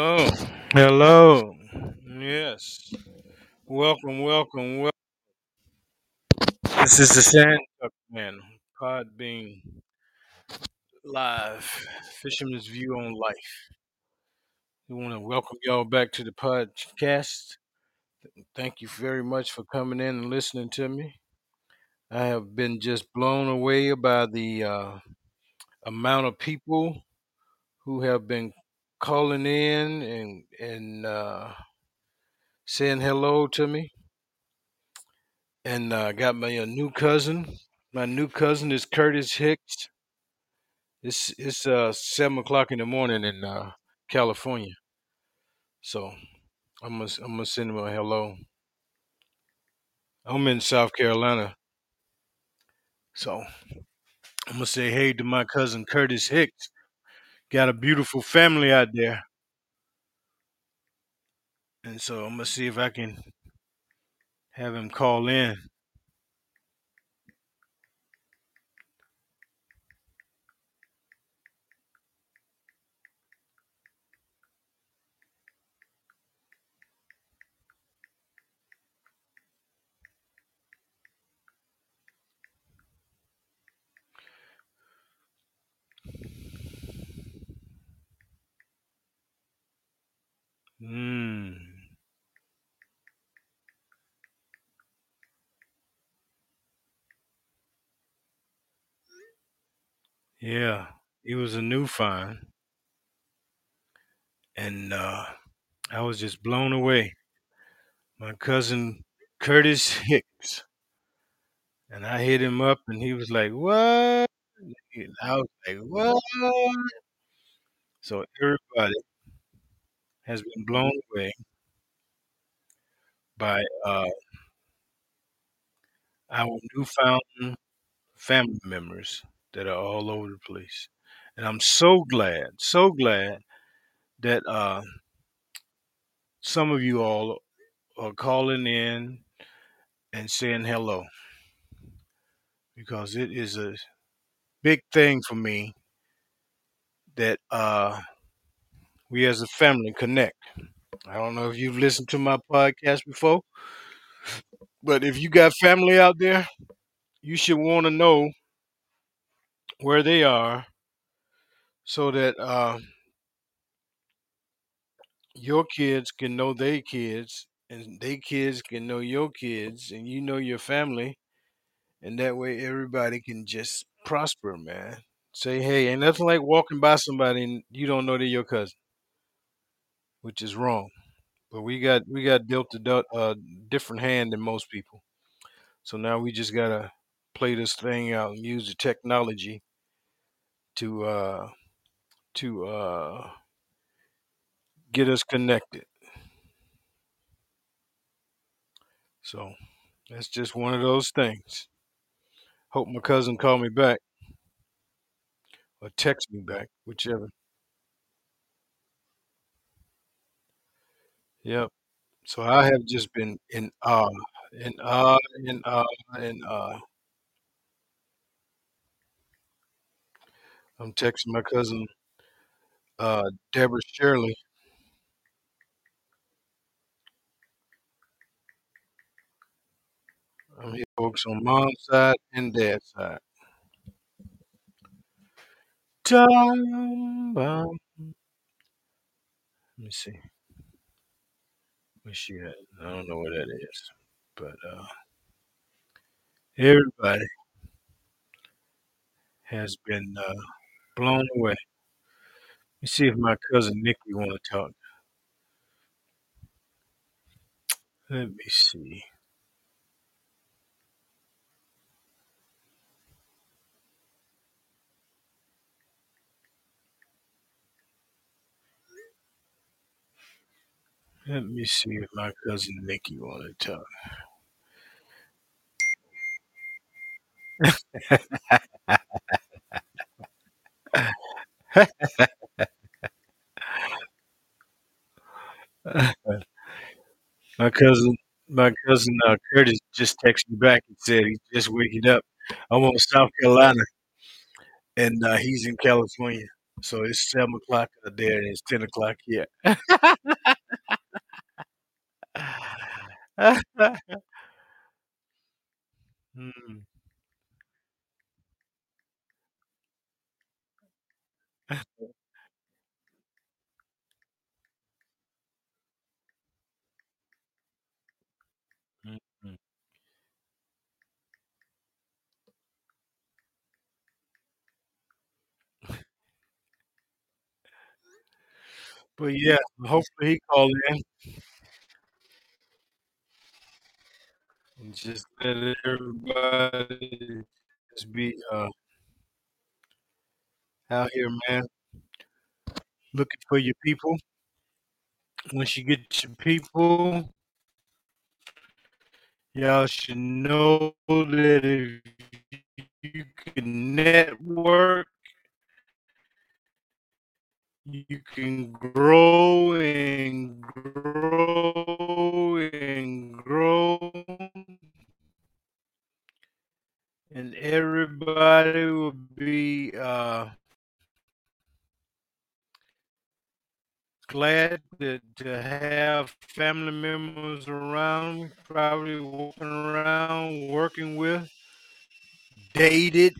Hello. Hello. Yes. Welcome, welcome, welcome. This is the Sand Tuck Man, Podbean Live, Fisherman's View on Life. We want to welcome y'all back to the podcast. Thank you very much for coming in and listening to me. I have been just blown away by the uh, amount of people who have been calling in and and uh, saying hello to me. and uh, got my a new cousin. My new cousin is Curtis Hicks. It's it's uh seven o'clock in the morning in uh, California, so I'm gonna I'm gonna send him a hello. I'm in South Carolina, so I'm gonna say hey to my cousin Curtis Hicks. Got a beautiful family out there, and so I'm gonna see if I can have him call in. Mm, yeah, it was a new find, and uh, I was just blown away. My cousin Curtis Hicks. And I hit him up and he was like, What? And I was like, What? So everybody has been blown away by uh, our newfound family members that are all over the place. And I'm so glad, so glad that uh, some of you all are calling in and saying hello because it is a big thing for me that uh, we as a family connect. I don't know if you've listened to my podcast before, but if you got family out there, you should want to know where they are so that uh, your kids can know their kids and their kids can know your kids and you know your family. And that way everybody can just prosper man. Say hey ain't nothing like walking by somebody and you don't know they're your cousin which is wrong but we got we got dealt a a different hand than most people. So now we just gotta play this thing out and use the technology to uh to uh get us connected. So that's just one of those things. Hope my cousin call me back or text me back whichever yep. So i have just been in awe in awe in awe in awe. I'm texting my cousin uh deborah shirley. I'm here folks on mom's side and dad's side. Let me see i don't know what that is but uh everybody has been uh blown away. Let me see if my cousin nikki want to talk. Let me see let me see if my cousin nikki want to talk. My cousin my cousin uh, curtis just texted me back and said he's just waking up. I'm on south carolina and uh, he's in california. So it's seven o'clock there and it's ten o'clock here. Mm, mm, mm. But yeah, hopefully he called in and just let everybody just be uh, out here, man, looking for your people. Once you get your people, y'all should know that if you can network, you can grow and grow and grow, and everybody will be uh, glad to, to have family members around, probably walking around, working with, dated.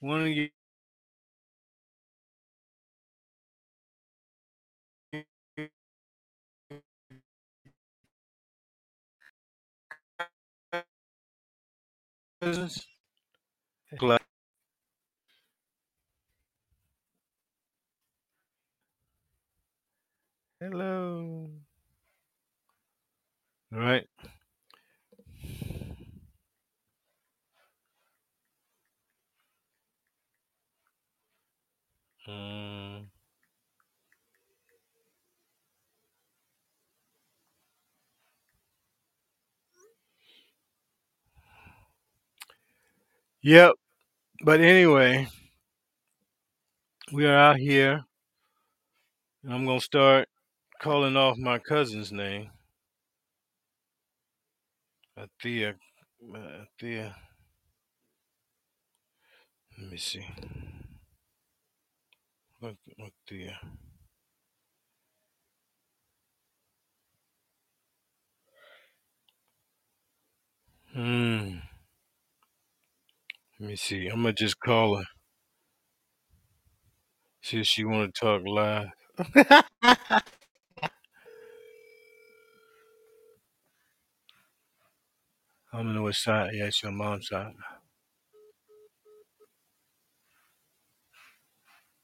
One of cousins. Glad. Hello. All right. Mm, yep. But anyway, we are out here, and I'm gonna start calling off my cousin's name, Athea. Athea. Let me see. What, what the? Hmm. Let me see. I'm gonna just call her. See if she want to talk live. I'm on what side. Yeah, it's your mom's side.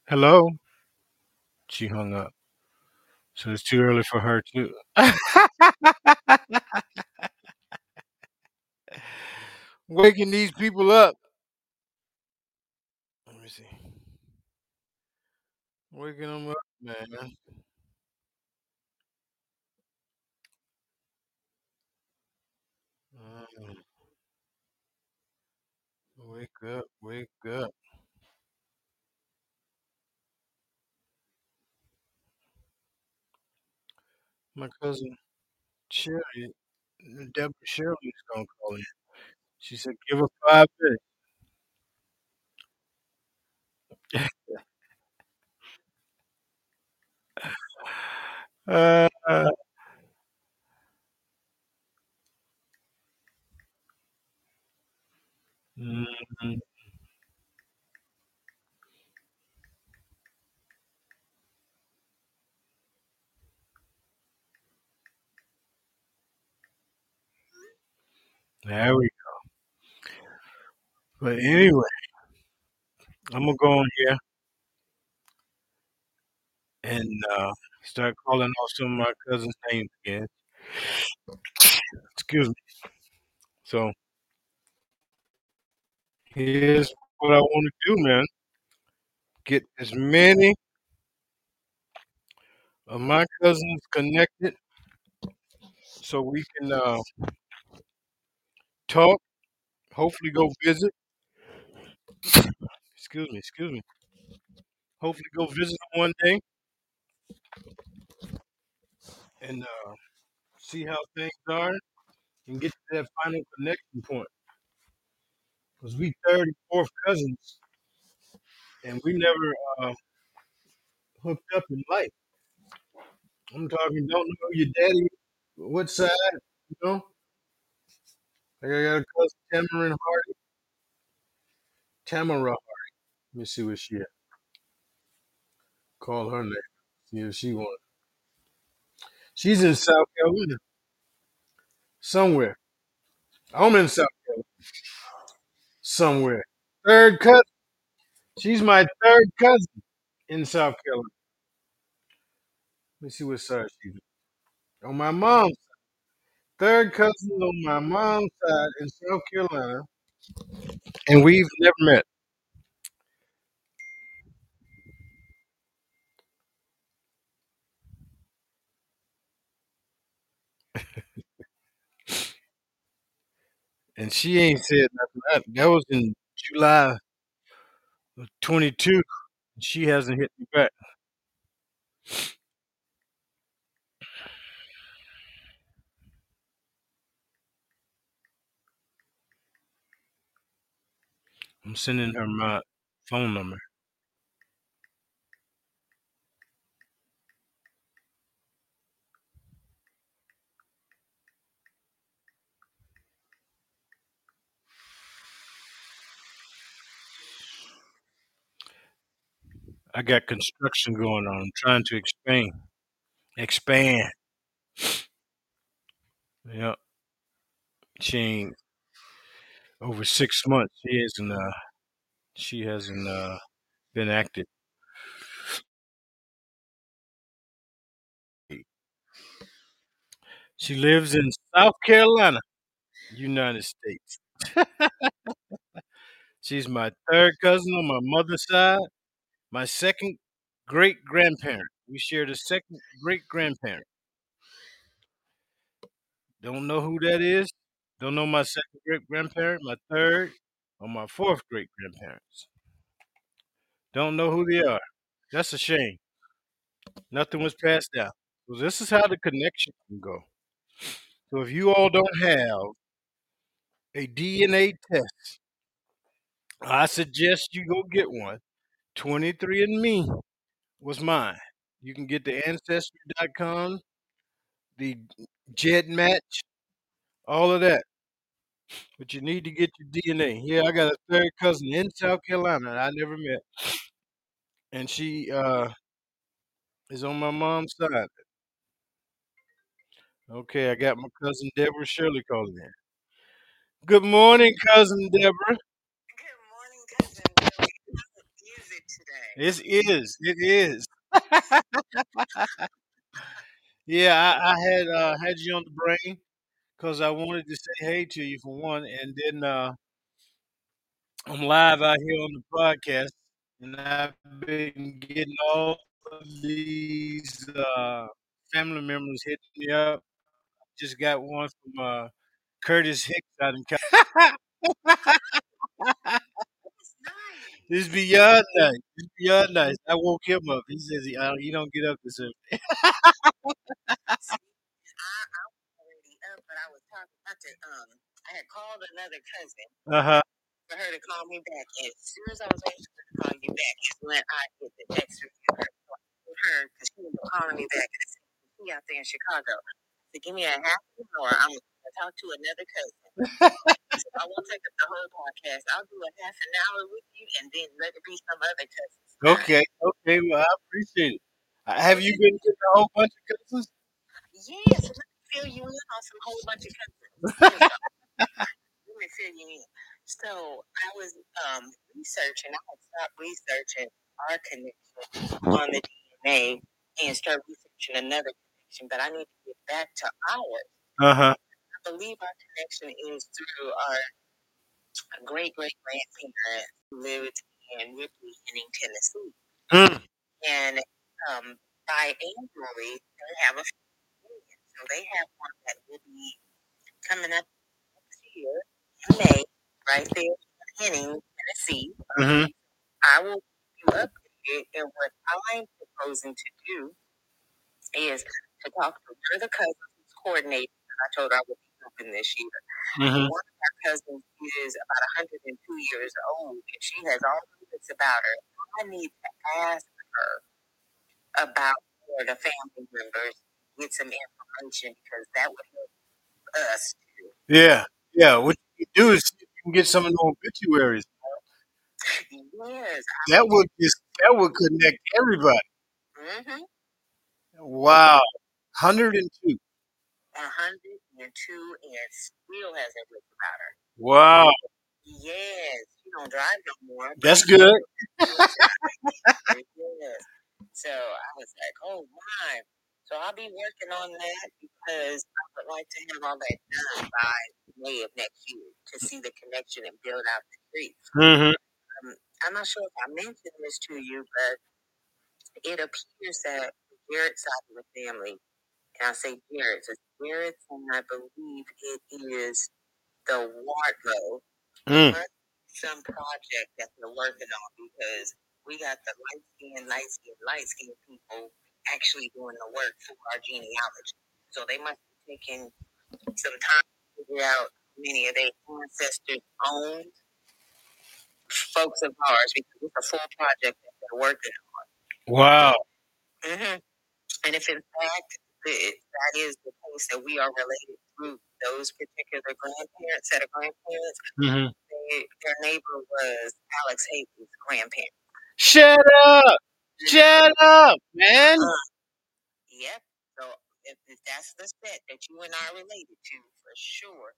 Hello. She hung up. So it's too early for her too. Waking these people up. Let me see. Waking them up, man. Mm, wake up, wake up. My cousin Shirley, Deborah Shirley's gonna call in. She said, "Give her five minutes." uh, mm, there we. Go. But anyway, I'm gonna go on here and uh, start calling off some of my cousins' names again. Excuse me. So here's what I want to do, man. Get as many of my cousins connected so we can uh, talk. Hopefully, go visit. Excuse me. Excuse me. Hopefully, go visit one day and uh, see how things are and get to that final connection point. Because we third and fourth cousins. and we never uh, hooked up in life. I'm talking, don't know your daddy, what side, you know. Like I got a cousin Tamarin Hardy, Tamara Hardy. Let me see what she at. Call her name. If she want. She's in South Carolina, somewhere. I'm in South Carolina, somewhere. Third cousin. She's my third cousin in South Carolina. Let me see what side she's on. On my mom's third cousin on my mom's side in South Carolina, and we've never met. And she ain't said nothing. That, was in July of 22. She hasn't hit me back. I'm sending her my phone number. I got construction going on. I'm trying to expand. Expand. Yep. She ain't over six months. She hasn't. Uh, she hasn't uh, been active. She lives in South Carolina, United States. She's my third cousin on my mother's side. My second great grandparent. We share the second great grandparent. Don't know who that is. Don't know my second great grandparent, my third, or my fourth great grandparents. Don't know who they are. That's a shame. Nothing was passed down. So this is how the connection can go. So if you all don't have a DNA test, I suggest you go get one. 23andMe was mine. You can get the ancestry.com, the GEDmatch, all of that. But you need to get your DNA. Yeah, I got a third cousin in South Carolina that I never met. And she uh, is on my mom's side. Okay, I got my cousin Deborah Shirley calling in. Good morning, cousin Deborah. Good morning, cousin Billy. How is it It is. It is. yeah, I, I had uh, had you on the brain because I wanted to say hey to you for one, and then uh, I'm live out here on the podcast, and I've been getting all of these uh, family members hitting me up. Just got one from uh, Curtis Hicks out in California. It's beyond nice. It's beyond nice. I woke him up. He says he, I, he don't get up this early. See, I, I was already up, but I was talking about the, um, I had called another cousin Uh huh. for her to call me back. As soon as I was waiting for her to call you back, is when I get the text from you. So I told her, because she was calling me back. I said, she out there in Chicago. So give me a half an hour. I'm going to talk to another cousin. so I won't take up the whole podcast. I'll do a half an hour with you and then let it be some other cousins. Okay. Okay. Well, I appreciate it. Uh, Have you been getting a whole bunch of cousins? Yes, let me fill you in on some whole bunch of cousins. Here we go. let me fill you in. So I was um, researching. I had stopped researching our connection on the DNA and start researching another connection, but I need to get back to ours. Uh huh. I believe our connection is through our great great grandparents who lived in Ripley, Henning, Tennessee, Mm. and um, biannually they have a reunion. So they have one that will be coming up next year in May, right there in Henning, Tennessee. hmm I will keep you updated, and what I'm proposing to do is to talk to one of the cousins who's coordinating. I told her I would this year. hmm One of our cousins is about 102 years old, and she has all the bits about her. I need to ask her about her, the family members, get some information because that would help us too. Yeah, yeah. What you can do is you can get some of the obituaries. Yes. That would just that would connect everybody. Mm-hmm. Wow, hundred and two. A hundred and two, and still hasn't written about her. Wow, Yes, she don't drive no more. that's good. yes. So I was like, oh my. So I'll be working on that because I would like to have all that done by May of next year to see the connection and build out the streets. Mm-hmm. Um, I'm not sure if I mentioned this to you, but it appears that the Garrett side of the family, and I say Garrett's, it's Garrett's, and I believe it is the Wardlow Mm. some project that they're working on because we got the light skinned, light skinned, light skinned people actually doing the work for our genealogy. So they must be taking some time to figure out many of their ancestors owned folks of ours because it's a full project that they're working Wow. on. Mm-hmm. And if in fact that that is the case that we are related through those particular grandparents, set of grandparents, Mm-hmm. they, their neighbor was Alex Haley's grandparent. Shut up! Shut up, man. Yep. So if, if that's the set that you and I are related to, for sure,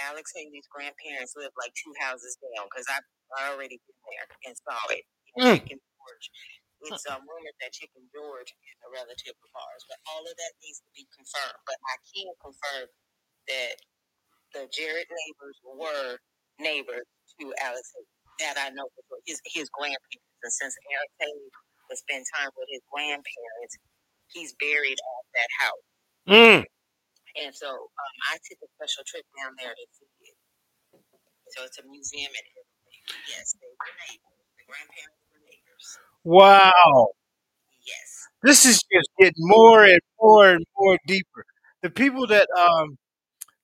Alex Haley's grandparents lived like two houses down because I've already been there and saw it. in Mm. It's um, rumored that Chicken George is a relative of ours, but all of that needs to be confirmed. But I can confirm that the Jared neighbors were neighbors to Alex Haley. That I know for sure. his his grandparents. And since Alex Haley would spend time with his grandparents, he's buried at that house. Mm. And so um, I took a special trip down there to see it. So it's a museum and everything. Yes, they were neighbors. The grandparents. Wow. Yes. This is just getting more and more and more deeper. The people that um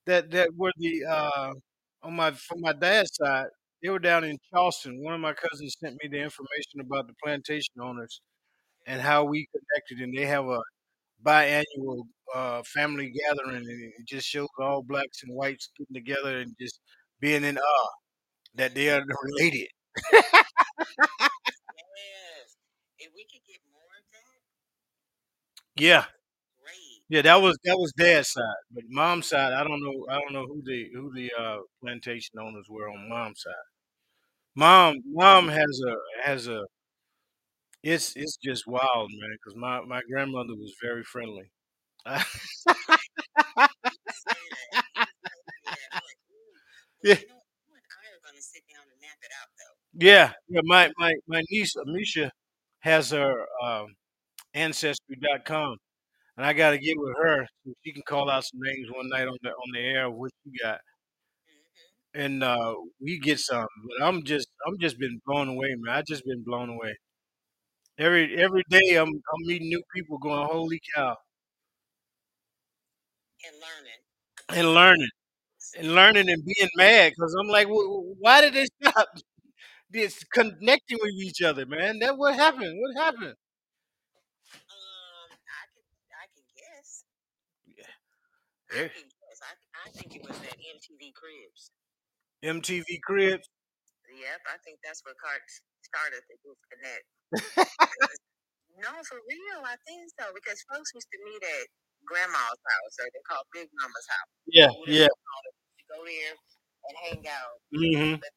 that that were the uh on my from my dad's side, they were down in Charleston. One of my cousins sent me the information about the plantation owners and how we connected, and they have a biannual uh, family gathering, and it just shows all blacks and whites getting together and just being in awe that they are related. Yes. If we could get more of that, Yeah, great. yeah, that was that was dad's side, but mom's side, I don't know, I don't know who the who the uh, plantation owners were on mom's side. Mom, mom has a has a it's it's just wild, man, because my my grandmother was very friendly. You say that. You just tell me that. I'm like, ooh. Well, Yeah. you know, you and I are going to sit down and map it out, though. Yeah, yeah. My my my niece Amisha has her um, ancestry.com, and I got to get with her so she can call out some names one night on the on the air of what you got, Mm-hmm. and uh, we get some. But I'm just I'm just been blown away, man. I just been blown away. Every every day I'm I'm meeting new people, going holy cow, And learning. and learning and learning and being mad because I'm like, why did they stop this connecting with each other, man? That what happened? What happened? Um, I can, I can guess. Yeah. I Eh, can guess. I, I think it was that MTV Cribs. MTV Cribs. Yep, I think that's where Cart started the disconnect. no, for real, I think so because folks used to meet at grandma's house, or they call Big Mama's house. Yeah, yeah. you call it. You go there and hang out. Mm-hmm. And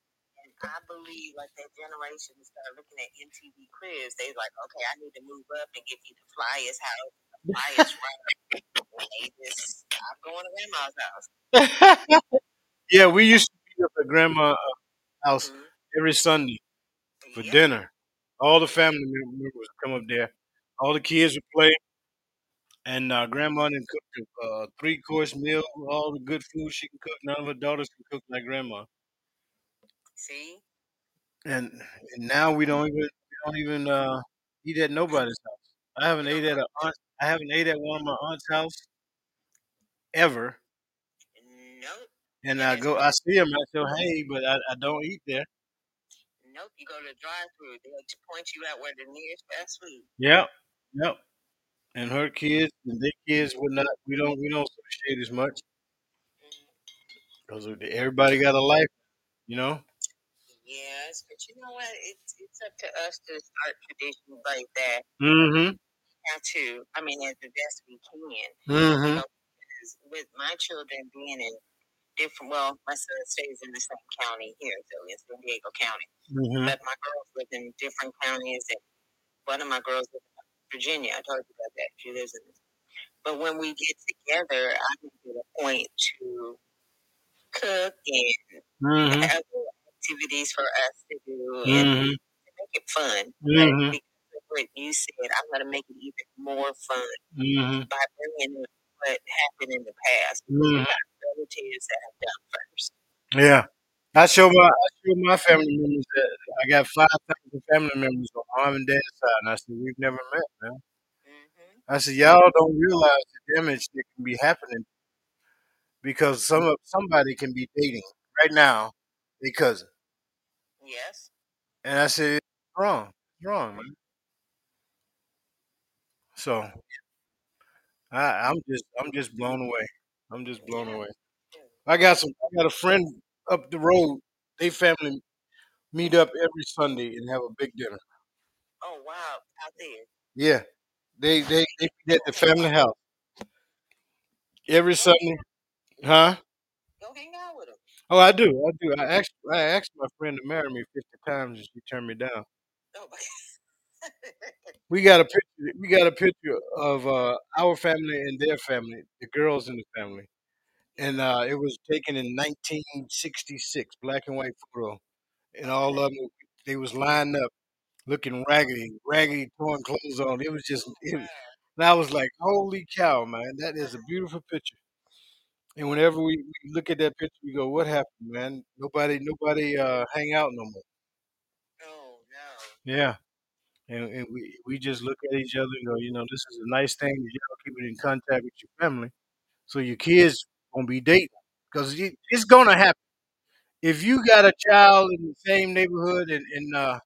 I believe like that generation started looking at MTV Cribs. They like, okay, I need to move up and get me the flyest house, the flyest ride. And they just stop going to grandma's house. yeah, we used to be up at grandma's house Mhm. every Sunday for Yeah. dinner. All the family members would come up there. All the kids would play, and uh, grandma didn't cook a uh, three course meal, all the good food she can cook. None of her daughters can cook like grandma. See? And and now we don't even we don't even uh, eat at nobody's house. I haven't ate at a aunt. I haven't ate at one of my aunt's house ever. Nope. And I go, I see them, I say, hey, but I, I don't eat there. Nope, you go to the drive-through. They'll point you out where the nearest fast food. Yep. Yep. And her kids and their kids would not. We don't. We don't associate as much because everybody got a life. You know. Yes, but you know what? It's it's up to us to start traditions like that. Mm-hmm. Have to. I mean, as the best we can. Mm-hmm. You know, with my children being in different. Well, my son stays in the same county here, so in San Diego County. Mm-hmm. But my girls live in different counties, and one of my girls lives in Virginia. I told you about that. She lives in. But when we get together, I make it a point to cook and Mm-hmm. have activities for us to do and Mm-hmm. make it fun. Mm-hmm. Because of what you said, I'm going to make it even more fun Mm-hmm. by bringing up what happened in the past. Mm-hmm. Relatives that have done first. Yeah. I show my I show my family members that I got five thousand family members on mom and dad's side, and I said we've never met, man. Mm-hmm. I said y'all don't realize the damage that can be happening because some of somebody can be dating right now their cousin, Yes. and I said it's wrong, it's wrong, man. So I, I'm just I'm just blown away. I'm just blown away. I got some. I got a friend up the road. They family meet up every Sunday and have a big dinner. Oh wow, out there. Yeah, they they they at the family house every Sunday, huh? Go hang out. Oh, I do, I do. I asked I asked my friend to marry me fifty times and she turned me down. Oh my We got a picture. We got a picture of uh, our family and their family, the girls in the family, and uh, it was taken in 1966, black and white photo, and all of them they was lined up, looking raggedy, raggedy, torn clothes on. It was just, it was, and I was like, "Holy cow, man! That is a beautiful picture." And whenever we, we look at that picture, we go, "What happened, man? Nobody, nobody uh, hang out no more." Oh no. Yeah. And, and we, we just look at each other and go, you know, this is a nice thing that y'all keeping in contact with your family. So your kids gonna be dating because it's gonna happen. If you got a child in the same neighborhood and and uh,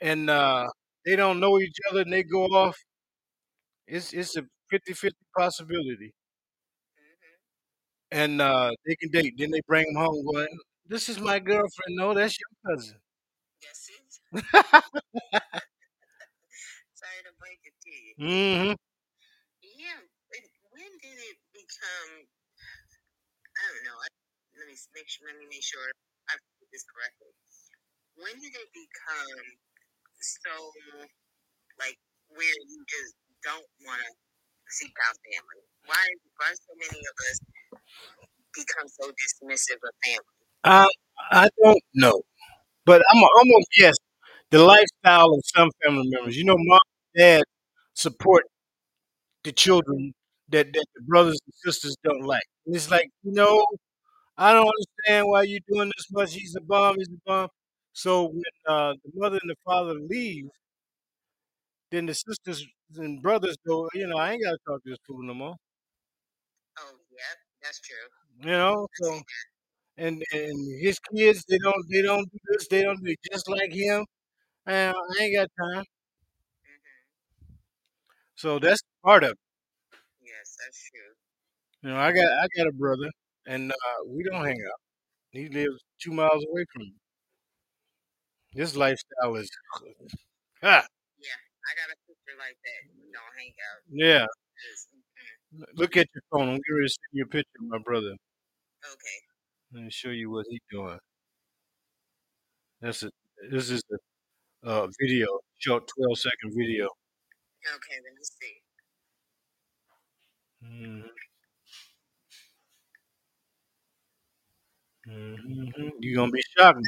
and uh, they don't know each other and they go off, it's it's a 50-50 possibility. Mm-hmm. And uh, they can date. Then they bring them home going, this is my girlfriend. No, that's your cousin. That's it. Sorry to break it to you. hmm Yeah. When, when did it become? I don't know. Let me make sure. Let me make sure I put this correctly. When did it become so like where you just don't want to seek out family? Why? Why so many of us become so dismissive of family? I I don't know, but I'm a, I'm gonna guess the lifestyle of some family members. You know, mom and dad support the children that, that the brothers and sisters don't like. And it's like, you know, I don't understand why you're doing this much. He's a bum. He's a bum. So when uh, the mother and the father leave, then the sisters and brothers go, you know, I ain't got to talk to this fool no more. That's true. You know, so and and his kids, they don't they don't do this. They don't do it just like him. And I ain't got time. hmm So that's part of it. Yes, that's true. You know, I got I got a brother, and uh, we don't hang out. He lives two miles away from me. This lifestyle is, ah, Yeah, I got a sister like that. We don't hang out. yeah. Mm, Look at your phone. I'm going to send you a picture of my brother. okay. Let me show you what he's doing. That's a, this is a uh, video, short 12 second video. Okay, let me see. hmm hmm You're gonna be shocked.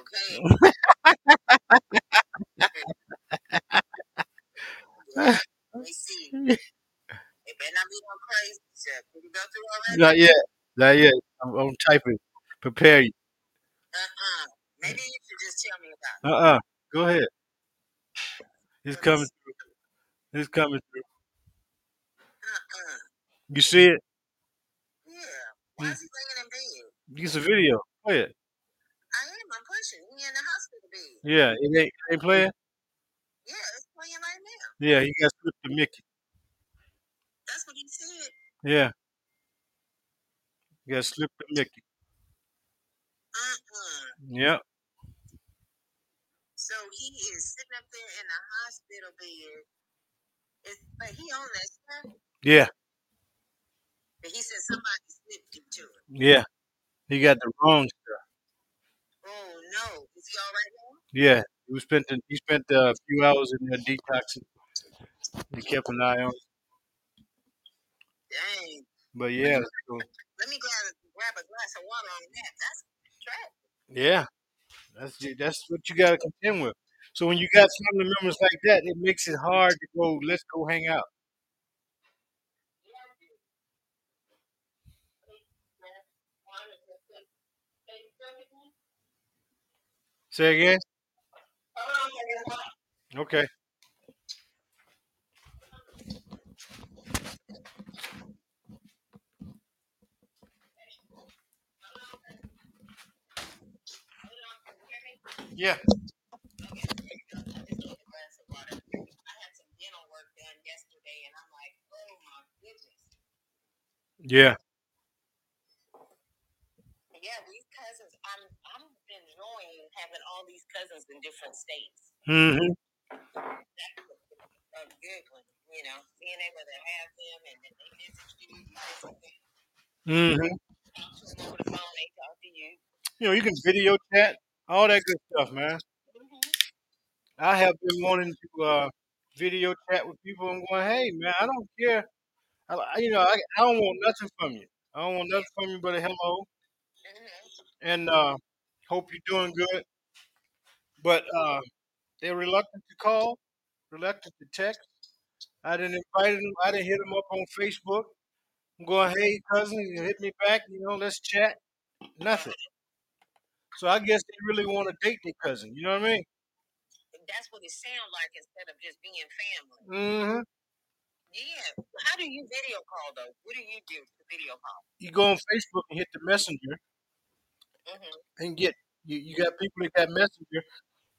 Okay. Let me see. It better not be no crazy stuff. Did you go through already? Not yet. Not yet. I'm, I'm typing. Prepare you. Uh-uh. Maybe you should just tell me about it. Uh uh Go ahead. It's coming through. It's coming through. Uh-uh. You see it? Yeah. Why is he laying in bed? Use a video. Go ahead. I am. I'm pushing. He in the Yeah, it ain't, it ain't playing. Yeah, it's playing right now. Yeah, he got slipped to Mickey. What he said. Yeah, he got slipped to Mickey. Uh-uh. Yep. So he is sitting up there in the hospital bed. It's, but he on that stuff. Yeah, But he said somebody slipped him to it. yeah. He got the wrong stuff. Oh no. Is he all right now? Yeah, he spent the, he spent a few hours in there detoxing. He kept an eye on. Dang. But yeah, so, Let me grab, grab a glass of water on that. That's trash. yeah, that's that's what you got to contend with. So when you got family members like that, it makes it hard to go. Let's go hang out. Say again. Oh, okay. Yeah. I had some dental work done yesterday, and I'm like, oh my goodness. Yeah. Yeah, these cousins. I'm I'm enjoying having all these cousins in different states. hmm A good one, you know, being able to have them and then they visit you, you visit them, hmm talk to them over the phone, they talk to you. You know, you can video chat, all that good stuff, man. Mm-hmm. I have been wanting to uh, video chat with people. I'm going, hey, man, I don't care. I, you know, I, I don't want nothing from you. I don't want nothing from you but a hello Mm-hmm. and uh, hope you're doing good. But uh, they're reluctant to call, reluctant to text. I didn't invite them. I didn't hit them up on Facebook. I'm going, hey, cousin, you hit me back. You know, let's chat. Nothing. So I guess they really want to date their cousin. You know what I mean? That's what it sounds like instead of just being family. Mm hmm Yeah. How do you video call though? What do you do to video call? You go on Facebook and hit the messenger Mm-hmm. and get you, you got people that got messenger.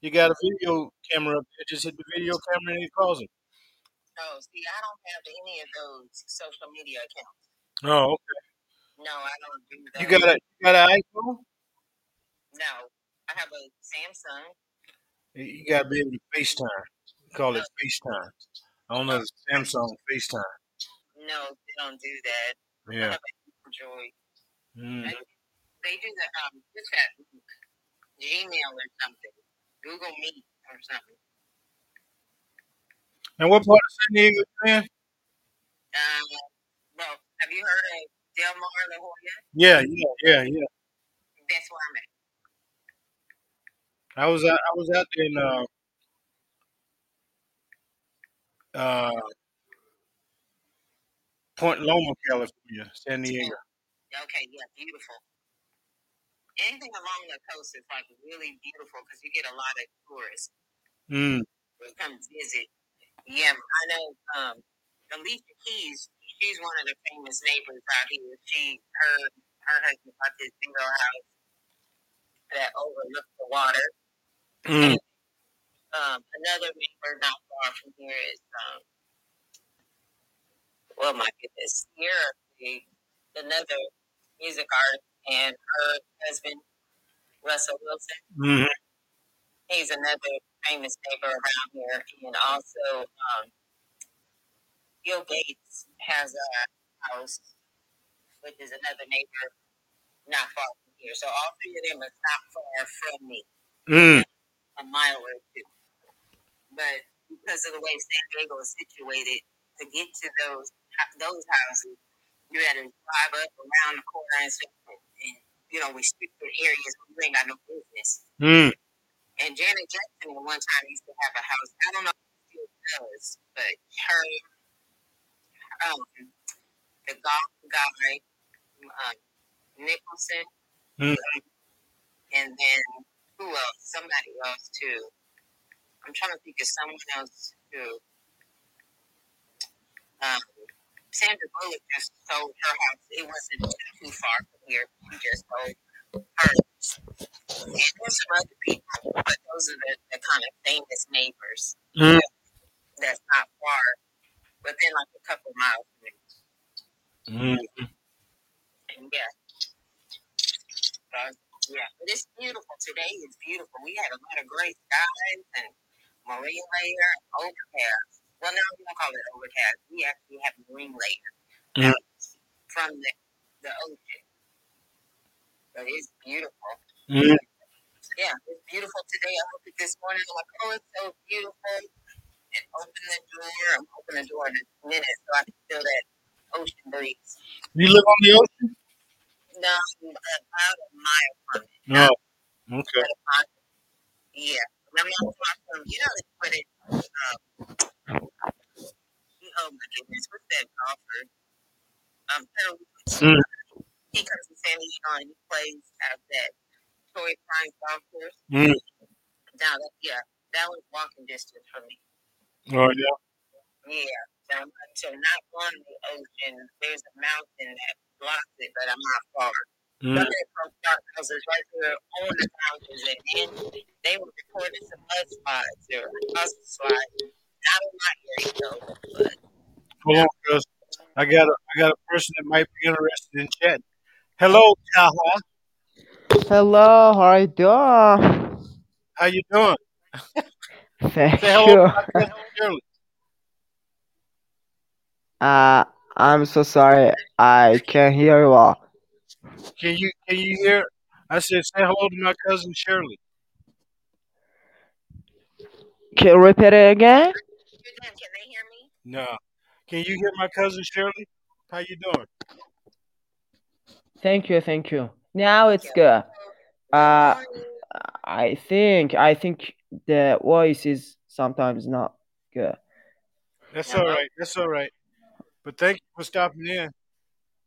You got a video camera up there. Just hit the video camera and it calls them. Oh, see, I don't have any of those social media accounts. Oh, okay. No, I don't do that. You got a you got an iPhone? No, I have a Samsung. You gotta be able to FaceTime. Call it FaceTime. I don't know it's Samsung FaceTime. No, they don't do that. Yeah. Android. Mm. They do the um, what's that? Gmail or something. Google Meet or something. And what part of San Diego are you in? Um, well, have you heard of Del Mar La Jolla? Yeah, yeah, yeah, yeah. That's where I'm at. I was out, I was out there in uh, uh, Point Loma, California, San Diego. Okay, yeah, beautiful. Anything along the coast is like really beautiful because you get a lot of tourists Mm. who come visit. Yeah, I know. Um, Alicia Keys, she's one of the famous neighbors out here. She, her, her husband bought this big old house that overlooks the water. Mm. Um, another neighbor not far from here is, um, well, my goodness, Ciara, another music artist, and her husband, Russell Wilson. Mm. He's another famous neighbor around here, and also um, Bill Gates has a house, which is another neighbor not far from here. So all three of them are not far from me, Mm. A mile or two. But because of the way San Diego is situated, to get to those those houses, you had to drive up around the corner and and you know restricted areas where you ain't got no business. Mm. And Janet Jackson at one time used to have a house. I don't know if she still does, but her, um, the golf guy, um, Nicholson, Mm. and then who else? Somebody else too. I'm trying to think of someone else too. Um, Sandra Bullock just sold her house. It wasn't too far from here. She just sold hers. And there's some other people, but those are the, the kind of famous neighbors Mm. that's not far, within like a couple miles from me. Mm. And yeah, so, yeah, but it's beautiful. Today is beautiful. We had a lot of gray skies and marine layer and overcast. Well, no, we don't call it overcast. We actually have marine layer Mm. from the, the ocean. But it's beautiful. Mm. Yeah, it's beautiful today. I woke up this morning. I'm like, oh, it's so beautiful. And open the door. I'm open the door in a minute so I can feel that ocean breeze. You live on the ocean? No, about a mile from it. No. Okay. But a mile. Yeah. And I'm not far from, you know, they put it, um, oh my goodness, what's that golfer? Um, Mm. he comes to San Diego and he plays at that Torrey Pines golf course. Mm. Now, that, yeah, that was walking distance from me. Oh yeah. Yeah. So, so not on the ocean. There's a mountain that blocks it, but I'm not far. Mm. Some of the folks dark houses right there on the mountains, and then they were recording some mudslides or mudslides. Not in my area though, but Hold on, cuz I got a I got a person that might be interested in chatting. Hello, Taha. Hello, how are you doing? How you doing? Thank Say hello to you. my cousin Uh, I'm so sorry. I can't hear you all. Can you can you hear? I said say hello to my cousin Shirley. Can you repeat it again? Can they hear me? No. Can you hear my cousin Shirley? How you doing? Thank you, thank you. Now it's. Good Uh. I think I think the voice is sometimes not good. That's all right. That's all right. But thank you for stopping in.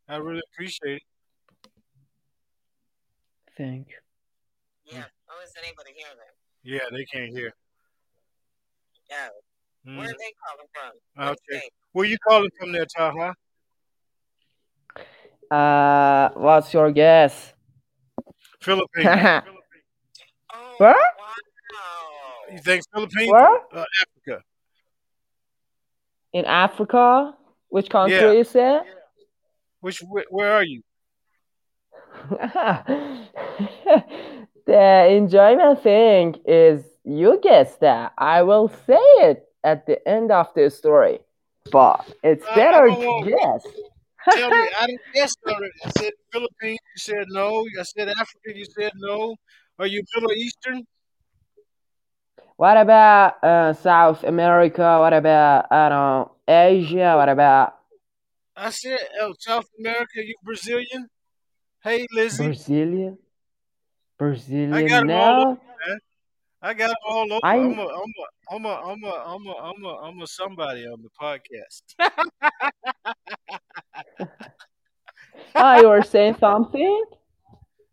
I really appreciate it. Thank you. yeah, I wasn't able to hear them. Yeah, they can't hear. Yeah. Mm. Where are they calling from? Okay. state? Where you calling from there, Taha? Uh, what's your guess? Philippines. Where? Oh, Where? wow. You think Philippines? Where? Uh, Africa. In Africa? Which country Yeah. is it? Which where, where are you? the enjoyment thing is you guess that. I will say it at the end of the story. But it's I, I better to guess. Tell me. I didn't guess already. I said Philippines. You said no. I said Africa. You said no. Are you Middle Eastern? What about uh, South America? What about I don't know, Asia? What about I said oh, South America. You Brazilian? Hey, Lizzie. Brazilian? Brazilian. I got them all over, No, man. I got all over. I I'm a, I'm a, I'm a, I'm a, I'm a, I'm a, I'm a somebody on the podcast. oh, you were saying something?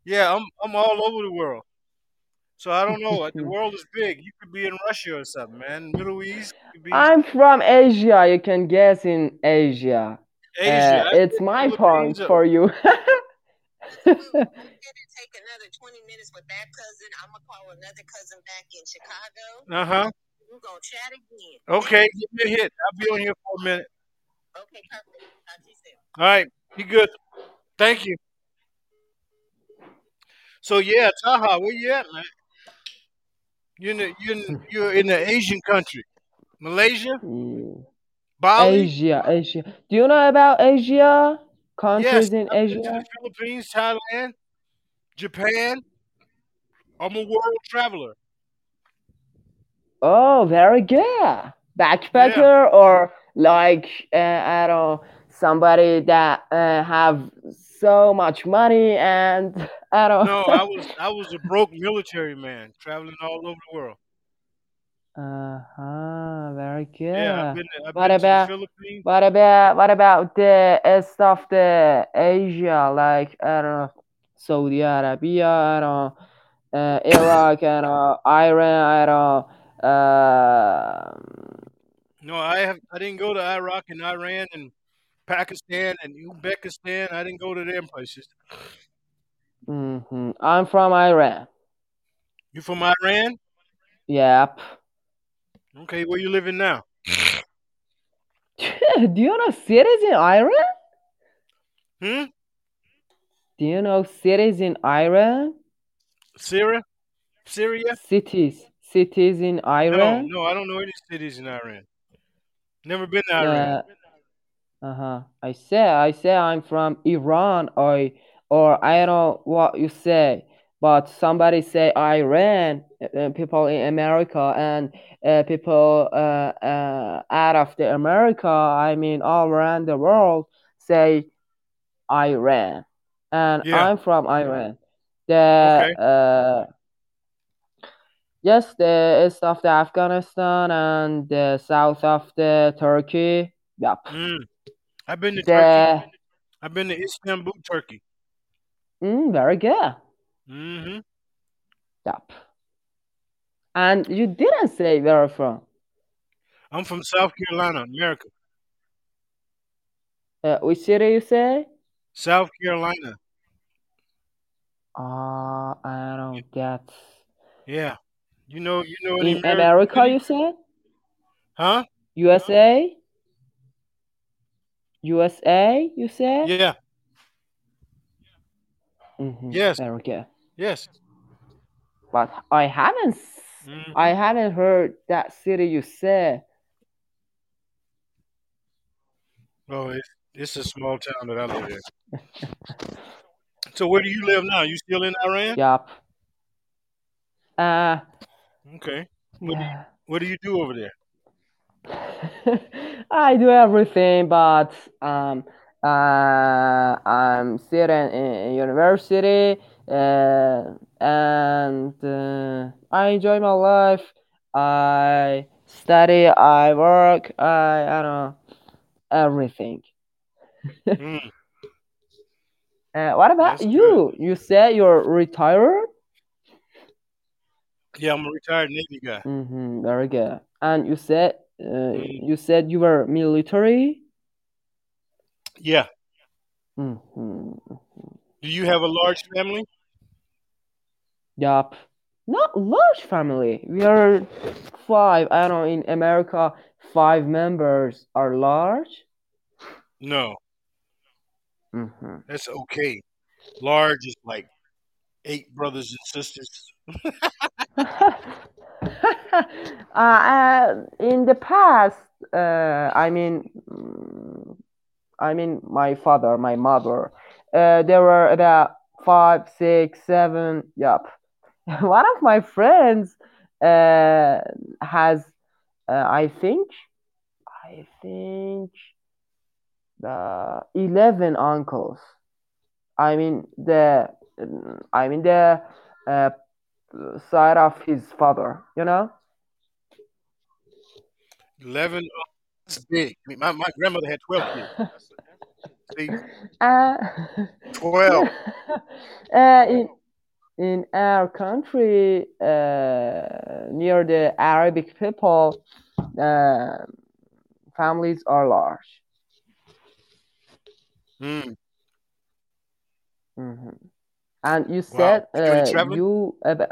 yeah, I'm, I'm all over the world. So I don't know. The world is big. You could be in Russia or something, man. Middle East. Could be I'm from Asia. You can guess in Asia. Asia. Uh, it's my point for you. We'll, we'll get to take another 20 minutes with that cousin. I'm going to call another cousin back in Chicago. Uh huh. We're going to chat again. Okay, give me a hit. I'll be on here for a minute. Okay, perfect. Talk to you soon. All right, be good. Thank you. So yeah, Taha, where you at, man? You in the, you in, you're in the Asian country, Malaysia, Yeah. Bali. Asia, Asia. Do you know about Asia? Yes, Countries in been to Asia? Philippines, Thailand, Japan. I'm a world traveler. Oh, very good. Yeah. Backpacker or like uh, I don't know, somebody that uh, have so much money and I don't. No, I was I was a broke military man traveling all over the world. Uh-huh, very Yeah, I've good. been to, I've What been to the about Philippines. what about what about the rest of the Asia like I don't know Saudi Arabia, I don't know, uh, Iraq, I don't know, Iran, I don't know, uh, No, I have I didn't go to Iraq and Iran and Pakistan and Uzbekistan. I didn't go to them places. Mhm. I'm from Iran. You from Iran? Yep. Okay, where you living now? Do you know cities in Iran? Hmm? Do you know cities in Iran? Syria? Syria? Cities. Cities in Iran? no, I don't know any cities in Iran. Never been to Iran. Uh, uh-huh. I say I say I'm from Iran or or I don't know what you say, but somebody say Iran, uh, people in America and uh, people uh, uh, out of the America, I mean all around the world say Iran. And Yeah. I'm from Iran. The Okay. uh yes, the east of the Afghanistan and the south of the Turkey. Yep. Mm. I've been to Turkey. I've been to Istanbul, Turkey. Mm, very good. hmm Yep. And you didn't say where you're from. I'm from South Carolina, America. Uh, which city you say? South Carolina. Uh, I don't get. Yeah. You know you know In American America, you said? Huh? USA? USA, you said? Yeah. Mm-hmm. Yes. Good. Yes. But I haven't. Mhm. I haven't heard that city you said. Oh, it's, it's a small town that I live in. So where do you live now? You still in Iran? Yup. Uh, Okay. What do you what do you do over there? I do everything, but um, uh, I'm sitting in university, uh, and uh, I enjoy my life. I study, I work, I, I don't know, everything. Mm, Uh, what about that's good. you? You said you're retired? Yeah, I'm a retired Navy guy. Mm-hmm, very good. And you said uh, Mm, you said you were military? Yeah. Mm-hmm. Do you have a large family? Yup. Not large family. We are five. I don't know. In America, five members are large. No, Mm-hmm. that's okay. Large is like eight brothers and sisters. uh, uh, in the past, uh, I mean, I mean, my father, my mother, uh, there were about five, six, seven. Yup. One of my friends uh, has, uh, I think, I think, the eleven uncles. I mean the, I mean the uh, side of his father. You know. Eleven. That's big. I mean, my, my grandmother had twelve kids. See, Uh, twelve. uh, in in our country, uh, near the Arabic people, uh, families are large. Mm, hmm And you said You do uh, you about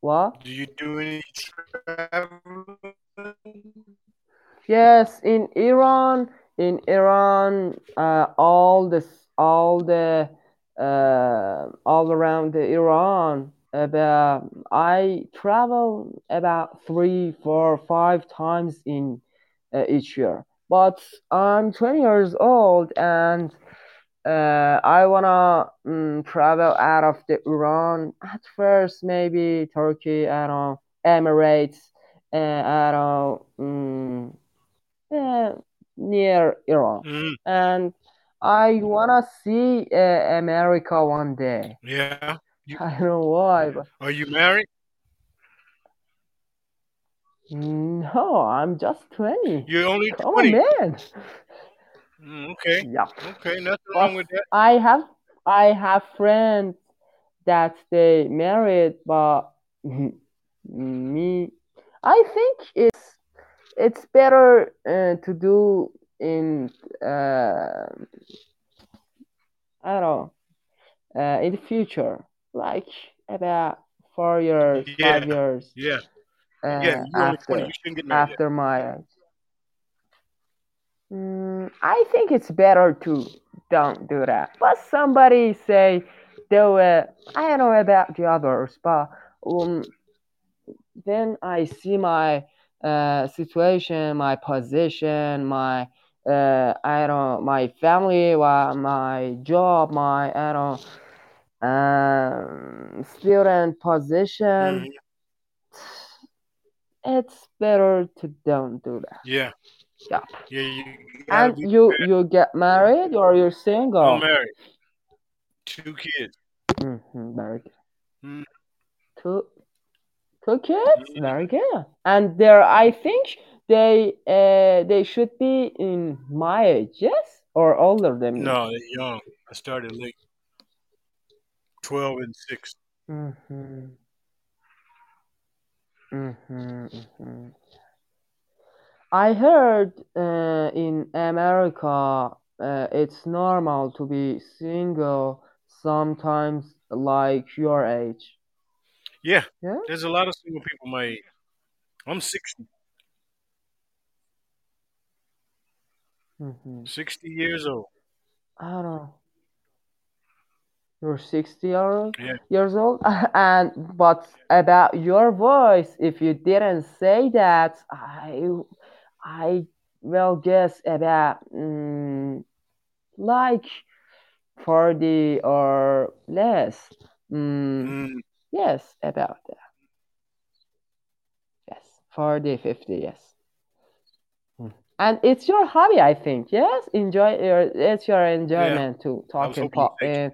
what? Do you do any traveling? Yes, in Iran, in Iran, uh, all this, all the, uh, all around the Iran, about I travel about three, four, five times in uh, each year. But I'm 20 years old and uh, I wanna mm, travel out of the Iran at first, maybe Turkey, I don't know, Emirates, uh, I don't know, mm, near Iran, Mm, and I wanna see uh, America one day. yeah. You I don't know why, but are you married? no, I'm just 20. You're only Come on, twenty. man. Mm, okay. Yeah. Okay. Nothing wrong with that. I have I have friends that they married, but me, I think it's it's better uh, to do in uh, I don't know uh, in the future. like about four years, Yeah, five years yeah, yeah. uh, twenty. after after my. Mm, I think it's better to don't do that. But somebody say it. I don't know about the others, but um, then I see my uh, situation, my position, my uh, I don't my family, my job, my I don't um, student position. Mhm. It's better to don't do that. Yeah, Yep. yeah. You And you you get married or you're single? I'm married, two kids. hmm very good. Mm. Two kids, Mhm. very good. And they're I think they uh they should be in my age, yes, or older than me. No, they're young. I started late, twelve and six. Mm-hmm. Mm-hmm. mm-hmm. I heard uh, in America uh, it's normal to be single sometimes like your age. Yeah, Yeah? there's a lot of single people my age. I'm 60, hmm 60 years old. I don't know. You're 60 years Yeah, years old and but about your voice if you didn't say that I I will guess about mm, like 40 or less. Mm, mm, yes, about that. Yes, 40, 50, yes. Mm. And it's your hobby, I think. Yes, enjoy your. It's your yeah. enjoyment to I was talk in pop say. in.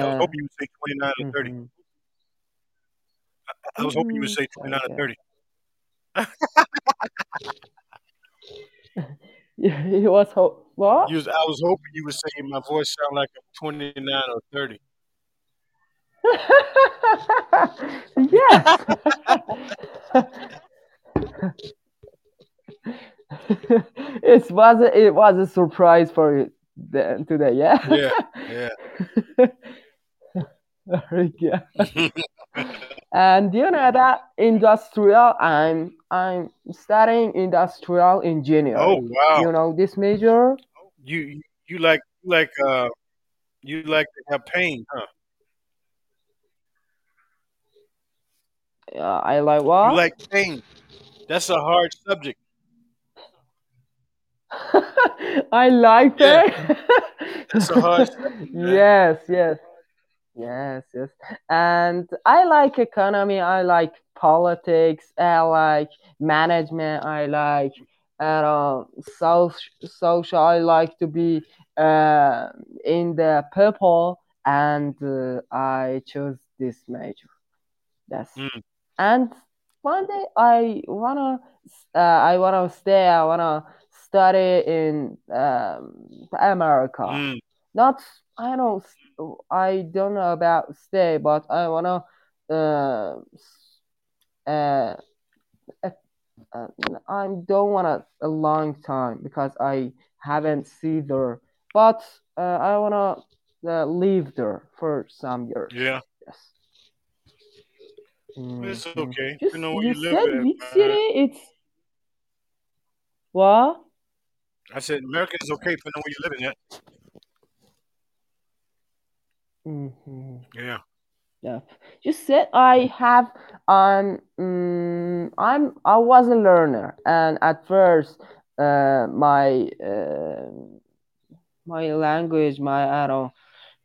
I was Uh, hoping you would say 29 or 30. mhm, I was hoping you would mhm, say very 29 or good. 30. He was ho- what? You was, I was hoping you would say my voice sound like I'm 29 or 30. Yes. it was a, it was a surprise for you then today, yeah. Yeah, yeah. Very good. And you know that industrial, I'm I'm studying industrial oh engineering. wow. You know this major? You you like like uh you like to have pain, huh? Uh, I like You what? like pain. That's a hard subject. I like Yeah, that. that's a hard subject, yes, yes, yes, yes. And I like economy. I like politics. I like management. I like uh, social. Social. I like to be uh, in the people, and uh, I chose this major. That's Mm, and one day I wanna uh, I wanna stay. I wanna study in um, America. mm, Not I don't I don't know about stay, but I wanna uh, uh, uh, I don't want a, long time because I haven't seen there. But uh, I wanna uh, live there for some years. yeah. Yes. It's hmm okay. Just Depending on where you you live said at, which city? It's what? I said America is okay depending on where you're living at. hmm Yeah. Yeah. You said I have um mm, I'm I was a learner and at first uh my uh, my language my I don't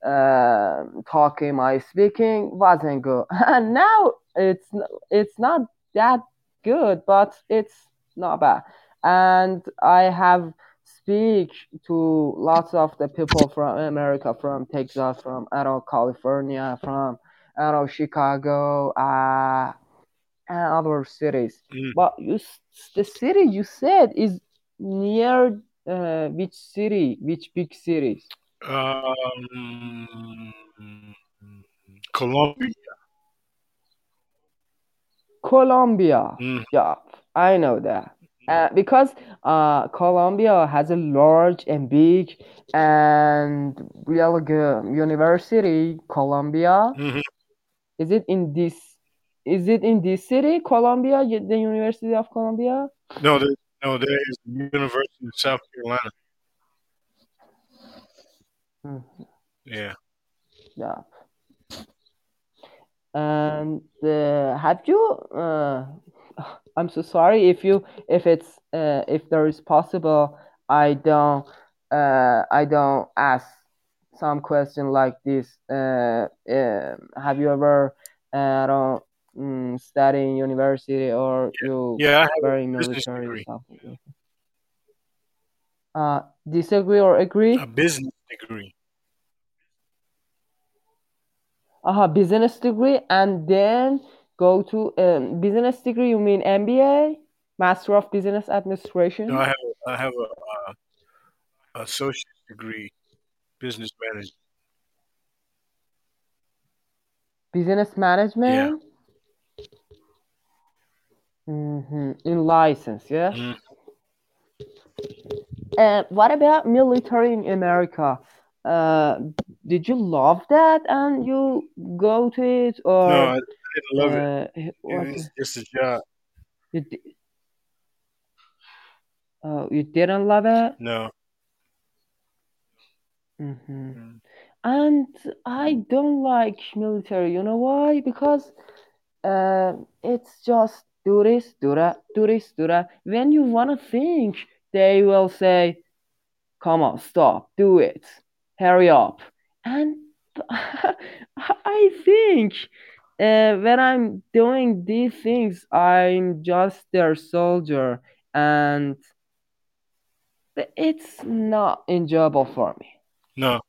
uh, talking my speaking wasn't good. And now it's it's not that good but it's not bad. And I have speak to lots of the people from America from Texas from I don't know, California from I don't know, Chicago uh and other cities. Mm. but you the city you said is near uh, which city which big cities Um, Columbia. Columbia. Mm, Yeah, I know that. Uh, because uh, Columbia has a large and big and really good university, Columbia. mhm. Is it in this? Is it in this city, Columbia, the University of Columbia? No, there, no, there is the University of South Carolina. Yeah. Yeah. And uh, have you? Uh, I'm so sorry if you if it's uh, if there is possible. I don't uh, I don't ask some question like this. Uh, uh, have you ever uh, don't mm, study in university or you Yeah, I have were a military or something? Uh, disagree or agree? A business degree. uh business degree and then go to um, business degree you mean mba master of business administration No, I have I have a uh, associate degree, business management. business management hmm in license yeah Mm. And what about military in america uh did you love that and you go to it or No, I, didn't love it. uh, It was just a job. you, di- uh, you didn't love it No. hmm Mm. and I don't like military. You know why? Because uh, it's just do this, do that, do this, do that. When you wanna think, they will say, "Come on, stop, do it, hurry up." And I think uh, when I'm doing these things, I'm just their soldier, and it's not enjoyable for me. No.